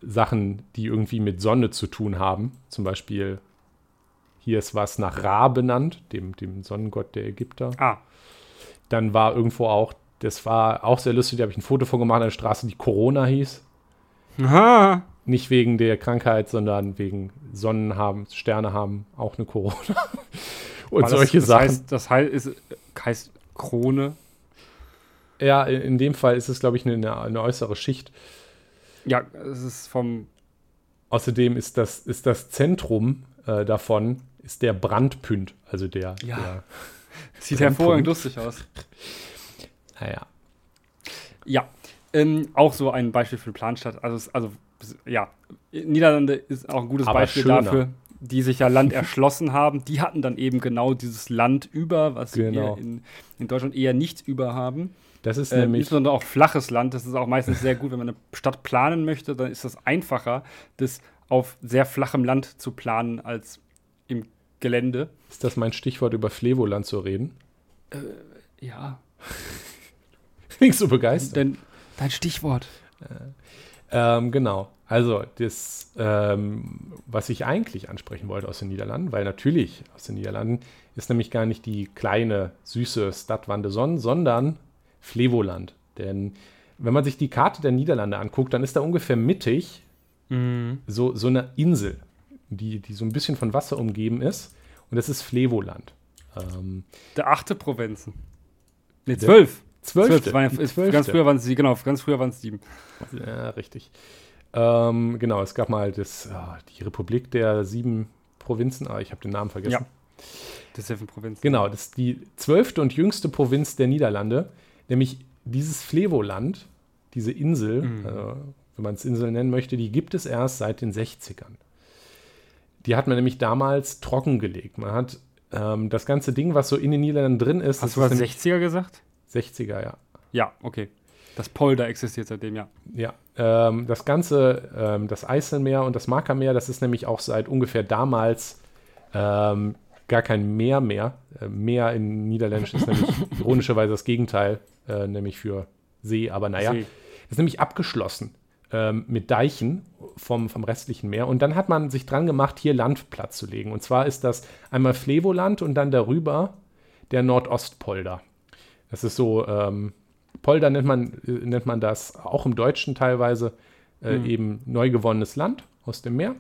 Sachen, die irgendwie mit Sonne zu tun haben. Zum Beispiel hier ist was nach Ra benannt, dem, dem Sonnengott der Ägypter. Ah, Dann war irgendwo auch, das war auch sehr lustig, da habe ich ein Foto von gemacht, eine Straße, die Corona hieß. Aha. Nicht wegen der Krankheit, sondern wegen Sonnen haben, Sterne haben auch eine Corona. [laughs] Und das- solche das Sachen. Heißt, das heißt, ist, heißt Krone. Ja, in dem Fall ist es, glaube ich, eine, eine, äußere Schicht. Ja, es ist vom. Außerdem ist das, ist das Zentrum äh, davon ist der Brandpünd, also der, Ja. der [laughs] Sieht hervorragend lustig aus. naja. Ja. Ähm, auch so ein Beispiel für Planstadt. Also, also ja, Niederlande ist auch ein gutes Aber Beispiel schöner. dafür, die sich ja Land erschlossen [laughs] haben. Die hatten dann eben genau dieses Land über, was Genau. wir in, in Deutschland eher nicht über haben. Das ist Äh, nämlich. insbesondere auch flaches Land. Das ist auch meistens sehr gut, wenn man eine Stadt planen möchte, dann ist das einfacher, das auf sehr flachem Land zu planen als im Gelände. Ist das mein Stichwort, über Flevoland zu reden? Ja, [laughs] Bin ich so begeistert. denn dein Stichwort. Ähm, genau. Also, das, ähm, was ich eigentlich ansprechen wollte aus den Niederlanden, weil natürlich aus den Niederlanden ist nämlich gar nicht die kleine, süße Stadt Wandeson, sondern Flevoland. Denn wenn man sich die Karte der Niederlande anguckt, dann ist da ungefähr mittig so, so eine Insel, die, die so ein bisschen von Wasser umgeben ist. Und das ist Flevoland. Ähm, Der achte Provinzen. Ne, Der zwölf. zwölfte. Zwölfte. ganz früher waren es genau, ganz früher waren es sieben. Ja, richtig. Ähm, genau, es gab mal das, ah, die Republik der sieben Provinzen, ah, ich habe den Namen vergessen. Ja. Ja von Provinzen. Genau, das ist die zwölfte und jüngste Provinz der Niederlande, nämlich dieses Flevoland, diese Insel, Mhm. äh, wenn man es Insel nennen möchte, die gibt es erst seit den 60ern. Die hat man nämlich damals trockengelegt. Man hat ähm, das ganze Ding, was so in den Niederlanden drin ist, Hast das du was ist nämlich 60er gesagt? 60er, ja. Ja, okay. Das Polder existiert seitdem, ja. Ja, ähm, das ganze, ähm, das Eiselmeer und das Markermeer, das ist nämlich auch seit ungefähr damals ähm, gar kein Meer mehr. Äh, Meer in Niederländisch ist nämlich [laughs] ironischerweise das Gegenteil, äh, nämlich für See, aber naja, See. ist nämlich abgeschlossen ähm, mit Deichen vom, vom restlichen Meer. Und dann hat man sich dran gemacht, hier Land platt zu legen. Und zwar ist das einmal Flevoland und dann darüber der Nordostpolder. Das ist so, ähm, Polder nennt man, äh, nennt man das auch im Deutschen teilweise, äh, Mhm. eben neu gewonnenes Land aus dem Meer.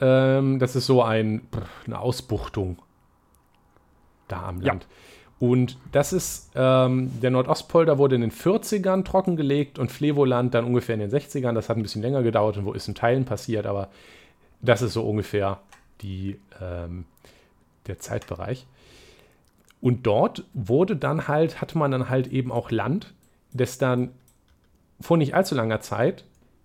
Ähm, das ist so ein, eine Ausbuchtung da am Ja. Land. Und das ist, ähm, der Nordostpolder wurde in den 40ern trockengelegt und Flevoland dann ungefähr in den 60ern. Das hat ein bisschen länger gedauert und wo ist in Teilen passiert, aber das ist so ungefähr die, ähm, der Zeitbereich. Und dort wurde dann halt, hatte man dann halt eben auch Land, das dann vor nicht allzu langer Zeit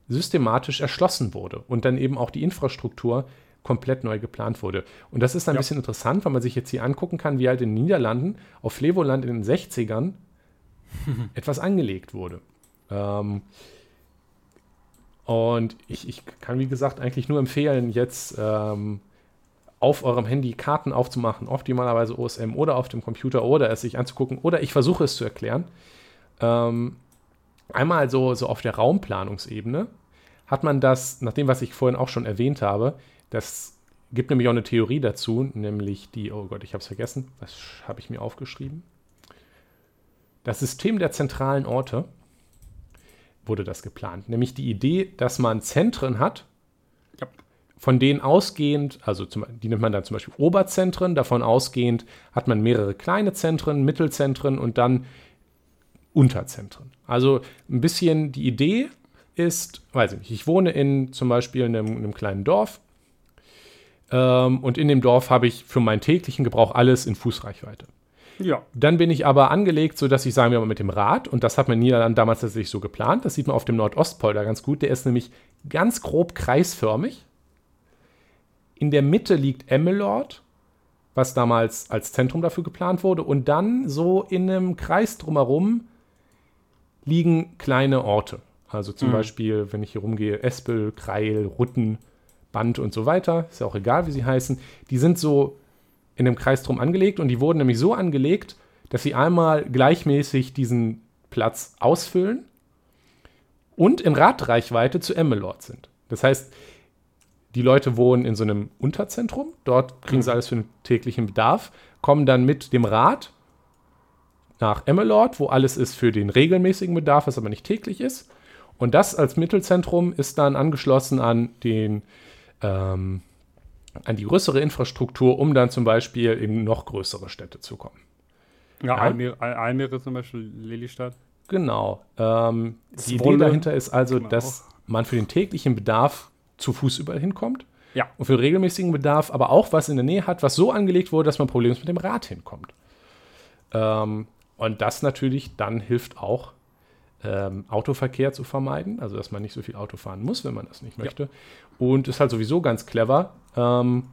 systematisch erschlossen wurde und dann eben auch die Infrastruktur komplett neu geplant wurde. Und das ist ein Ja. bisschen interessant, weil man sich jetzt hier angucken kann, wie halt in den Niederlanden auf Flevoland in den 60ern [laughs] etwas angelegt wurde. Ähm, und ich, ich kann, wie gesagt, eigentlich nur empfehlen, jetzt ähm, auf eurem Handy Karten aufzumachen, optimalerweise OSM oder auf dem Computer oder es sich anzugucken oder ich versuche es zu erklären. Ähm, einmal so, so auf der Raumplanungsebene hat man das, nach dem, was ich vorhin auch schon erwähnt habe, das gibt nämlich auch eine Theorie dazu, nämlich die, oh Gott, ich habe es vergessen, was habe ich mir aufgeschrieben? Das System der zentralen Orte wurde das geplant. Nämlich die Idee, dass man Zentren hat, Ja. von denen ausgehend, also zum, die nennt man dann zum Beispiel Oberzentren, davon ausgehend hat man mehrere kleine Zentren, Mittelzentren und dann Unterzentren. Also ein bisschen die Idee ist, weiß ich nicht, ich wohne in zum Beispiel in einem, in einem kleinen Dorf ähm, und in dem Dorf habe ich für meinen täglichen Gebrauch alles in Fußreichweite. Ja. Dann bin ich aber angelegt, sodass ich, sagen wir mal, mit dem Rad, und das hat man in Niederlanden damals tatsächlich so geplant, das sieht man auf dem Nordostpolder ganz gut, der ist nämlich ganz grob kreisförmig. In der Mitte liegt Emmeloord, was damals als Zentrum dafür geplant wurde, und dann so in einem Kreis drumherum liegen kleine Orte. Also zum Mhm. Beispiel, wenn ich hier rumgehe, Espel, Kreil, Rutten, Band und so weiter, ist ja auch egal, wie sie heißen, die sind so in dem Kreis drum angelegt und die wurden nämlich so angelegt, dass sie einmal gleichmäßig diesen Platz ausfüllen und in Radreichweite zu Emmeloord sind. Das heißt, die Leute wohnen in so einem Unterzentrum, dort kriegen sie alles für den täglichen Bedarf, kommen dann mit dem Rad nach Emmeloord, wo alles ist für den regelmäßigen Bedarf, was aber nicht täglich ist. Und das als Mittelzentrum ist dann angeschlossen an den ähm, an die größere Infrastruktur, um dann zum Beispiel in noch größere Städte zu kommen. Ja, Ja. Almere, Al- Almere zum Beispiel, Lelystadt. Genau. Ähm, die Idee dahinter ist also, dass man für den täglichen Bedarf zu Fuß überall hinkommt. Ja. Und für den regelmäßigen Bedarf aber auch was in der Nähe hat, was so angelegt wurde, dass man problemlos mit dem Rad hinkommt. Ähm, und das natürlich dann hilft auch, ähm, Autoverkehr zu vermeiden, also dass man nicht so viel Auto fahren muss, wenn man das nicht möchte. Ja. Und ist halt sowieso ganz clever, ähm,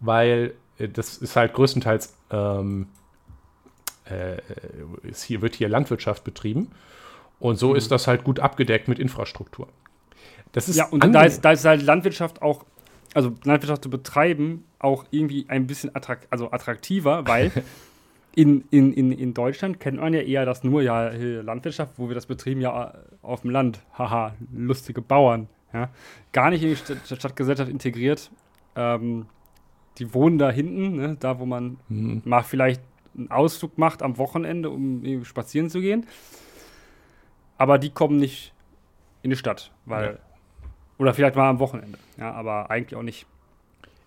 weil äh, das ist halt größtenteils ähm, äh, ist hier, wird hier Landwirtschaft betrieben. Und so mhm. ist das halt gut abgedeckt mit Infrastruktur. Das ist ja, und da ist, da ist halt Landwirtschaft auch, also Landwirtschaft zu betreiben, auch irgendwie ein bisschen attrakt, also attraktiver, weil [laughs] in, in, in, in Deutschland kennt man ja eher das nur, ja, Landwirtschaft, wo wir das betrieben, ja, auf dem Land. Haha, lustige Bauern. Ja. Gar nicht in die Stadt, Stadtgesellschaft integriert. Ähm, die wohnen da hinten, ne, da wo man mhm. mal vielleicht einen Ausflug macht am Wochenende, um spazieren zu gehen. Aber die kommen nicht in die Stadt, weil. Ja. Oder vielleicht mal am Wochenende, ja, aber eigentlich auch nicht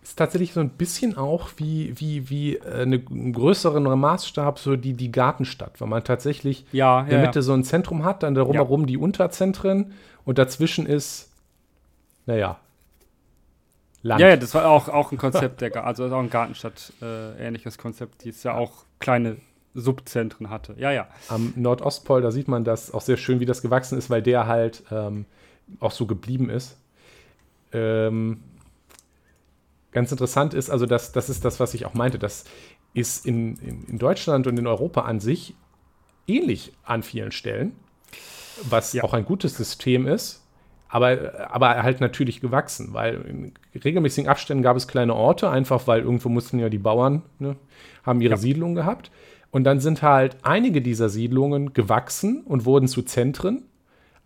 ist tatsächlich so ein bisschen auch wie, wie, wie äh, eine, einen größeren Maßstab, so die, die Gartenstadt, weil man tatsächlich ja, in der Mitte ja. so ein Zentrum hat, dann darum herum die Unterzentren und dazwischen ist, naja, Land. Ja, ja, das war auch, auch ein Konzept, der, also auch ein Gartenstadt, äh, Konzept, die es ja auch kleine Subzentren hatte. Ja, ja. Am Nordostpol, da sieht man das auch sehr schön, wie das gewachsen ist, weil der halt ähm, auch so geblieben ist. Ähm, ganz interessant ist, also das, das ist das, was ich auch meinte, das ist in, in, in Deutschland und in Europa an sich ähnlich an vielen Stellen, was ja. auch ein gutes System ist, aber, aber halt natürlich gewachsen, weil in regelmäßigen Abständen gab es kleine Orte, einfach weil irgendwo mussten ja die Bauern, ne, haben ihre ja. Siedlungen gehabt. Und dann sind halt einige dieser Siedlungen gewachsen und wurden zu Zentren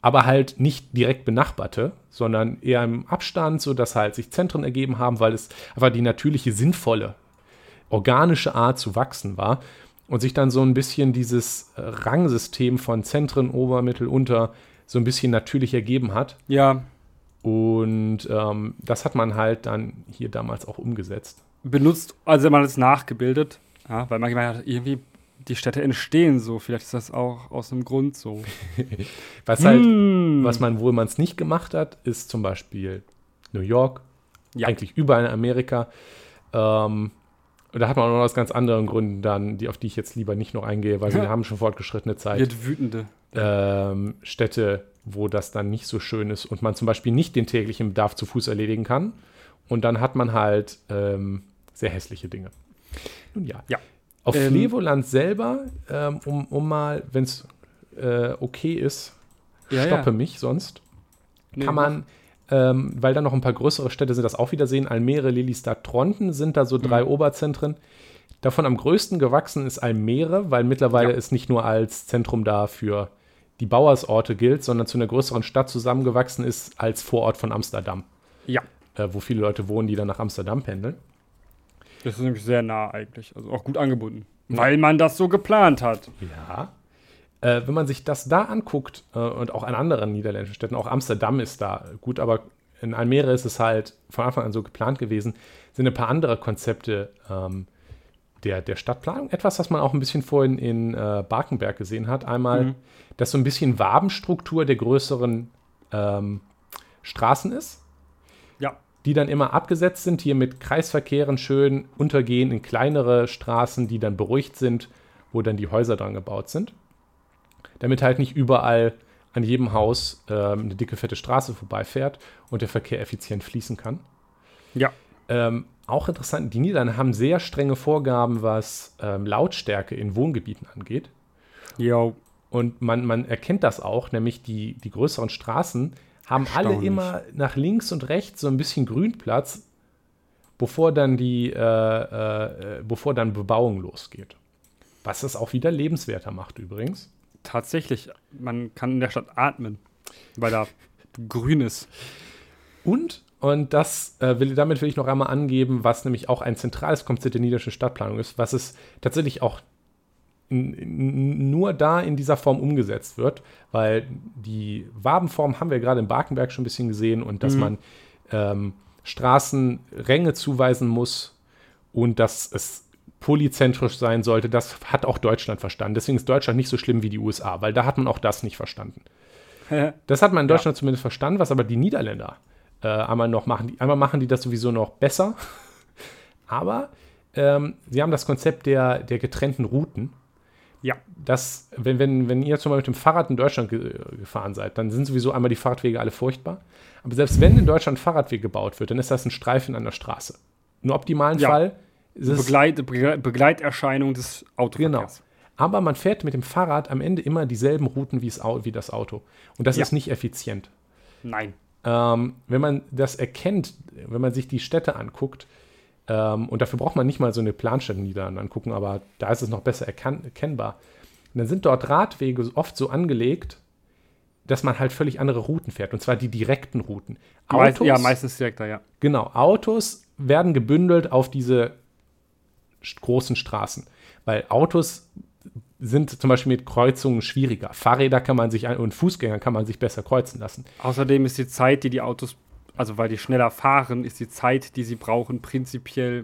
aber halt nicht direkt benachbarte, sondern eher im Abstand, sodass halt sich Zentren ergeben haben, weil es einfach die natürliche, sinnvolle, organische Art zu wachsen war und sich dann so ein bisschen dieses äh, Rangsystem von Zentren, Ober, Mittel, Unter so ein bisschen natürlich ergeben hat. Ja. Und ähm, das hat man halt dann hier damals auch umgesetzt. Benutzt, also man es nachgebildet, ja, weil man gemeint hat, irgendwie die Städte entstehen so. Vielleicht ist das auch aus einem Grund so. [laughs] was halt, hm. was man, wo man es nicht gemacht hat, ist zum Beispiel New York, ja. eigentlich überall in Amerika. Ähm, da hat man auch noch aus ganz anderen Gründen dann, die, auf die ich jetzt lieber nicht noch eingehe, weil wir [laughs] haben schon fortgeschrittene Zeit. Wird wütende. Ähm, Städte, wo das dann nicht so schön ist und man zum Beispiel nicht den täglichen Bedarf zu Fuß erledigen kann. Und dann hat man halt ähm, sehr hässliche Dinge. Nun ja. Ja. Auf ähm, Flevoland selber, ähm, um, um mal, wenn es äh, okay ist, ja, stoppe ja. mich sonst, nee, kann man, ähm, weil da noch ein paar größere Städte sind, das auch wieder sehen. Almere, Lillistad, Tronten sind da so drei mhm. Oberzentren. Davon am größten gewachsen ist Almere, weil mittlerweile ja. es nicht nur als Zentrum da für die Bauersorte gilt, sondern zu einer größeren Stadt zusammengewachsen ist als Vorort von Amsterdam. Ja. Äh, wo viele Leute wohnen, die dann nach Amsterdam pendeln. Das ist nämlich sehr nah eigentlich. Also auch gut angebunden. Weil man das so geplant hat. Ja. Äh, wenn man sich das da anguckt äh, und auch an anderen niederländischen Städten, auch Amsterdam ist da gut, aber in Almere ist es halt von Anfang an so geplant gewesen, sind ein paar andere Konzepte ähm, der, der Stadtplanung. Etwas, was man auch ein bisschen vorhin in äh, Barkenberg gesehen hat. Einmal, mhm. dass so ein bisschen Wabenstruktur der größeren ähm, Straßen ist die dann immer abgesetzt sind, hier mit Kreisverkehren schön untergehen in kleinere Straßen, die dann beruhigt sind, wo dann die Häuser dran gebaut sind. Damit halt nicht überall an jedem Haus ähm, eine dicke, fette Straße vorbeifährt und der Verkehr effizient fließen kann. Ja. Ähm, auch interessant, die Niederlande haben sehr strenge Vorgaben, was ähm, Lautstärke in Wohngebieten angeht. Ja. Und man, man erkennt das auch, nämlich die, die größeren Straßen haben alle immer nach links und rechts so ein bisschen Grünplatz, bevor dann die, äh, äh, bevor dann Bebauung losgeht. Was das auch wieder lebenswerter macht übrigens. Tatsächlich, man kann in der Stadt atmen, weil da [laughs] grün ist. Und, und das äh, will, damit will ich noch einmal angeben, was nämlich auch ein zentrales Konzept der niederländischen Stadtplanung ist, was es tatsächlich auch nur da in dieser Form umgesetzt wird, weil die Wabenform haben wir gerade in Barkenberg schon ein bisschen gesehen und dass mhm. man ähm, Straßenränge zuweisen muss und dass es polyzentrisch sein sollte, das hat auch Deutschland verstanden. Deswegen ist Deutschland nicht so schlimm wie die USA, weil da hat man auch das nicht verstanden. [laughs] das hat man in Deutschland ja. zumindest verstanden, was aber die Niederländer äh, einmal noch machen. Einmal machen die das sowieso noch besser, [laughs] aber ähm, sie haben das Konzept der, der getrennten Routen Ja. Das, wenn, wenn, wenn ihr zum Beispiel mit dem Fahrrad in Deutschland ge gefahren seid, dann sind sowieso einmal die Fahrradwege alle furchtbar. Aber selbst wenn in Deutschland ein Fahrradweg gebaut wird, dann ist das ein Streifen an der Straße. Im optimalen Ja. Fall ist es Begleit, Begle- Begleiterscheinung des Autoverkehrs. Aber man fährt mit dem Fahrrad am Ende immer dieselben Routen wie wie das Auto. Und das Ja. ist nicht effizient. Nein. Ähm, wenn man das erkennt, wenn man sich die Städte anguckt, ähm, und dafür braucht man nicht mal so eine Planstätten angucken, aber da ist es noch besser erkennbar, dann sind dort Radwege oft so angelegt, dass man halt völlig andere Routen fährt, und zwar die direkten Routen. Meist, ja, meistens direkt da, ja. Genau, Autos werden gebündelt auf diese großen Straßen, weil Autos sind zum Beispiel mit Kreuzungen schwieriger. Fahrräder kann man sich und Fußgänger kann man sich besser kreuzen lassen. Außerdem ist die Zeit, die die Autos, also weil die schneller fahren, ist die Zeit, die sie brauchen, prinzipiell,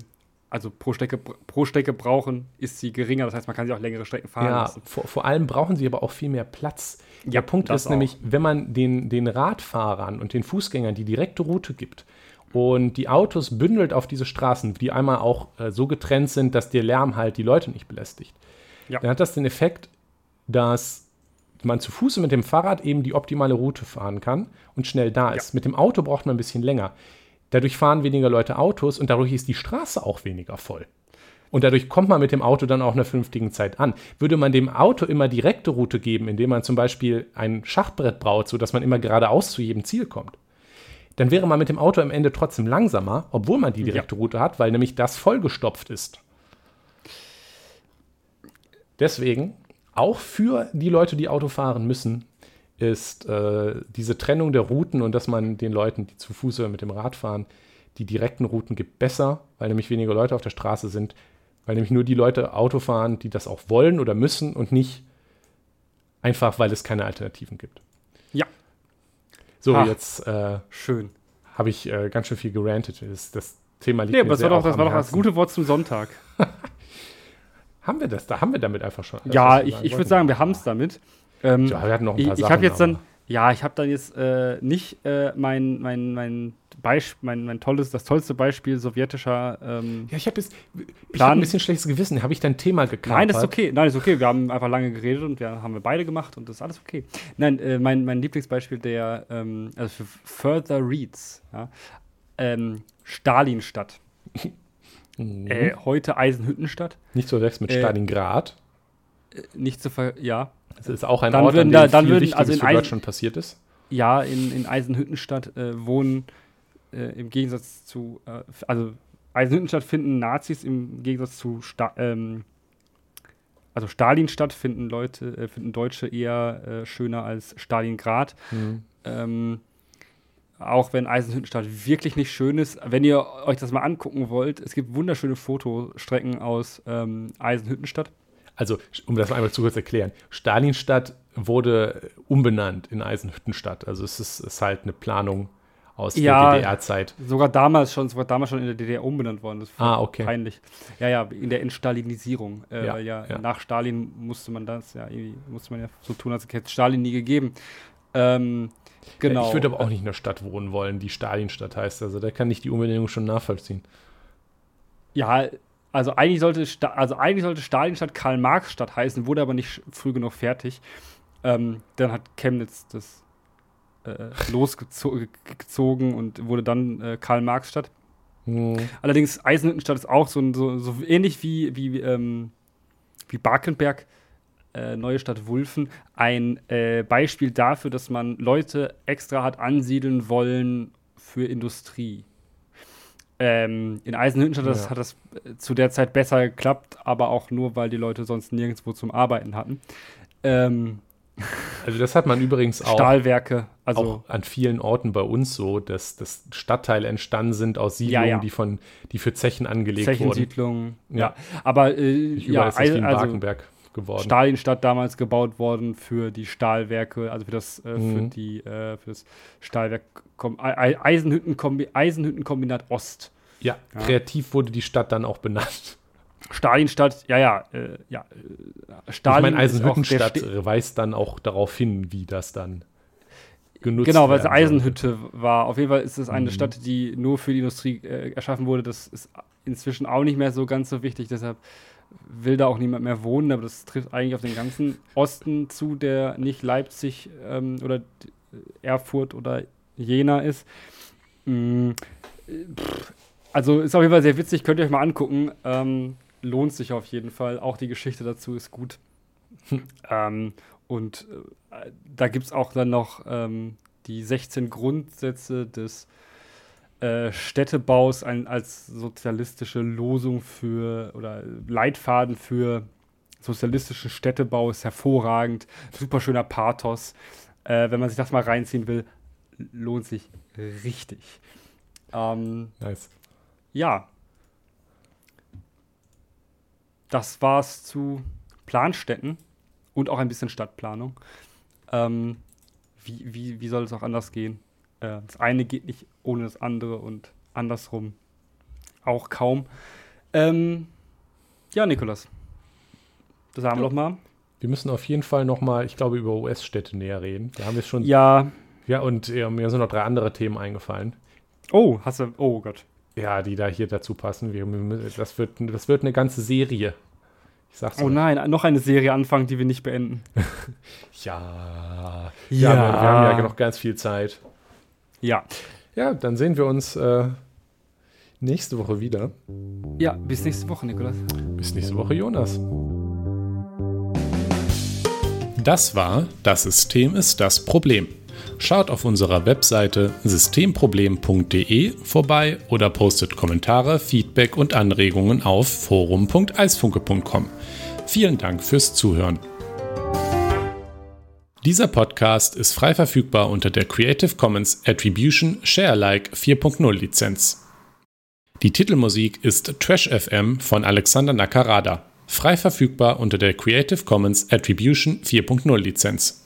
also pro Strecke, pro Strecke brauchen, ist sie geringer. Das heißt, man kann sie auch längere Strecken fahren Ja, lassen. vor, vor allem brauchen sie aber auch viel mehr Platz. Der Ja, Punkt das ist nämlich, wenn man den, den Radfahrern und den Fußgängern die direkte Route gibt und die Autos bündelt auf diese Straßen, die einmal auch äh, so getrennt sind, dass der Lärm halt die Leute nicht belästigt, Ja. dann hat das den Effekt, dass man zu Fuß und mit dem Fahrrad eben die optimale Route fahren kann und schnell da ist. Mit dem Auto braucht man ein bisschen länger. Dadurch fahren weniger Leute Autos und dadurch ist die Straße auch weniger voll. Und dadurch kommt man mit dem Auto dann auch einer vernünftigen Zeit an. Würde man dem Auto immer direkte Route geben, indem man zum Beispiel ein Schachbrett baut, sodass man immer geradeaus zu jedem Ziel kommt, dann wäre man mit dem Auto am Ende trotzdem langsamer, obwohl man die direkte Route hat, weil nämlich das vollgestopft ist. Deswegen, auch für die Leute, die Auto fahren müssen, ist äh, diese Trennung der Routen und dass man den Leuten, die zu Fuß oder mit dem Rad fahren, die direkten Routen gibt, besser, weil nämlich weniger Leute auf der Straße sind, weil nämlich nur die Leute Auto fahren, die das auch wollen oder müssen und nicht einfach, weil es keine Alternativen gibt. Ja, So, Ach. jetzt äh, schön. habe ich äh, ganz schön viel gerantet. Das, das Thema liegt Nee, mir aber das sehr war doch, auch das war doch das gute Wort zum Sonntag. [laughs] Haben wir das? Da haben wir damit einfach schon. ja, ich, ich würde sagen, wir haben es damit. Ähm, Ja, wir hatten noch ein ich paar ich Sachen. habe jetzt dann, ja, ich habe dann jetzt äh, nicht äh, mein, mein, mein, Beisp mein, mein tolles, das tollste Beispiel sowjetischer. Ähm, Ja, ich habe jetzt ich hab ein bisschen schlechtes Gewissen. Habe ich dein Thema gekapert? Nein, das ist okay. Nein, das ist okay. Wir haben einfach lange geredet und wir haben wir beide gemacht und das ist alles okay. Nein, äh, mein, mein Lieblingsbeispiel der, ähm, also für Further Reads, ja, ähm, Stalinstadt. [laughs] Mhm. Äh, heute Eisenhüttenstadt. Nicht zu verwechseln mit äh, Stalingrad. Äh, nicht zu ver ja. Das ist auch ein dann Ort, würden an da- dem dann viel Wichtiges also in für Eisen- Deutschland passiert ist. Ja, in, in Eisenhüttenstadt äh, wohnen äh, im Gegensatz zu, also Eisenhüttenstadt finden Nazis im Gegensatz zu Sta ähm, also Stalinstadt finden Leute, äh, finden Deutsche eher schöner als Stalingrad. Mhm. Ähm, auch wenn Eisenhüttenstadt wirklich nicht schön ist. Wenn ihr euch das mal angucken wollt, es gibt wunderschöne Fotostrecken aus ähm, Eisenhüttenstadt. Also, um das mal einmal zu kurz erklären. Stalinstadt wurde umbenannt in Eisenhüttenstadt. Also es ist, ist halt eine Planung aus Ja. der DDR-Zeit. Sogar damals schon, sogar damals schon in der DDR umbenannt worden. Das ist Ah, okay. peinlich. Ja, ja, in der Entstalinisierung. Äh, Ja, weil ja, ja. nach Stalin musste man das ja irgendwie, musste man ja so tun, als hätte es Stalin nie gegeben. Ähm, genau. Ich würde aber auch nicht in einer Stadt wohnen wollen, die Stalinstadt heißt. Also da kann ich die Umbenennung schon nachvollziehen. Ja, also eigentlich sollte, Sta also eigentlich sollte Stalinstadt Karl-Marx-Stadt heißen, wurde aber nicht früh genug fertig. Ähm, dann hat Chemnitz das äh, losgezogen und wurde dann äh, Karl-Marx-Stadt. Hm. Allerdings Eisenhüttenstadt ist auch so, so, so ähnlich wie, wie, ähm, wie Barkenberg, äh, neue Stadt Wulfen, ein äh, Beispiel dafür, dass man Leute extra hat ansiedeln wollen für Industrie. Ähm, in Eisenhüttenstadt das Ja. hat das äh, zu der Zeit besser geklappt, aber auch nur, weil die Leute sonst nirgendwo zum Arbeiten hatten. Ähm, [laughs] Also das hat man übrigens auch, Stahlwerke, also auch an vielen Orten bei uns so, dass, dass Stadtteile entstanden sind aus Siedlungen, Ja, ja. Die, von, die für Zechen angelegt wurden. Zechensiedlungen. Ja. Ja. aber äh, ja, ist das wie in also, Barkenberg geworden. Stalinstadt damals gebaut worden für die Stahlwerke, also für das, äh, für Mhm. die, äh, für das Stahlwerk Kom Ei- Eisenhüttenkombi Eisenhüttenkombinat Ost. ja, Ja. kreativ wurde die Stadt dann auch benannt. Stalinstadt, ja, ja, äh, ja. äh, Stalin ich meine, Eisenhüttenstadt weist dann auch darauf hin, wie das dann genutzt Genau, weil es Eisenhütte war. Auf jeden Fall ist es eine Mhm. Stadt, die nur für die Industrie äh, erschaffen wurde. Das ist inzwischen auch nicht mehr so ganz so wichtig. Deshalb will da auch niemand mehr wohnen, aber das trifft eigentlich auf den ganzen Osten zu, der nicht Leipzig ähm, oder Erfurt oder Jena ist. Mm, also ist auf jeden Fall sehr witzig, könnt ihr euch mal angucken. Ähm, lohnt sich auf jeden Fall. Auch die Geschichte dazu ist gut. [laughs] ähm, und äh, da gibt es auch dann noch ähm, die 16 Grundsätze des äh, Städtebaus ein, als sozialistische Losung für oder Leitfaden für sozialistischen Städtebau ist hervorragend. Super schöner Pathos. Äh, wenn man sich das mal reinziehen will, lohnt sich richtig. Ähm, nice. Ja. Das war's zu Planstätten und auch ein bisschen Stadtplanung. Ähm, wie, wie, wie soll es auch anders gehen? Äh, das eine geht nicht ohne das andere und andersrum auch kaum. Ähm, ja, Nikolas. Das haben ja. wir doch mal. Wir müssen auf jeden Fall noch mal, ich glaube, über US-Städte näher reden. Da haben wir schon. Ja. Ja, und ja, mir sind noch drei andere Themen eingefallen. Oh, hast du. Oh Gott. Ja, die da hier dazu passen. Wir, das, wird, das wird eine ganze Serie. Ich sag's oh euch. nein, noch eine Serie anfangen, die wir nicht beenden. ja. [laughs] Ja. ja wir, haben ja noch ganz viel Zeit. Ja. Ja, dann sehen wir uns äh, nächste Woche wieder. Ja, bis nächste Woche, Nikolas. Bis nächste Woche, Jonas. Das war Das System ist das Problem. Schaut auf unserer Webseite systemproblem.de vorbei oder postet Kommentare, Feedback und Anregungen auf forum.eisfunke.com. Vielen Dank fürs Zuhören. Dieser Podcast ist frei verfügbar unter der Creative Commons Attribution Sharealike 4.0 Lizenz. Die Titelmusik ist Trash FM von Alexander Nakarada, frei verfügbar unter der Creative Commons Attribution 4.0 Lizenz.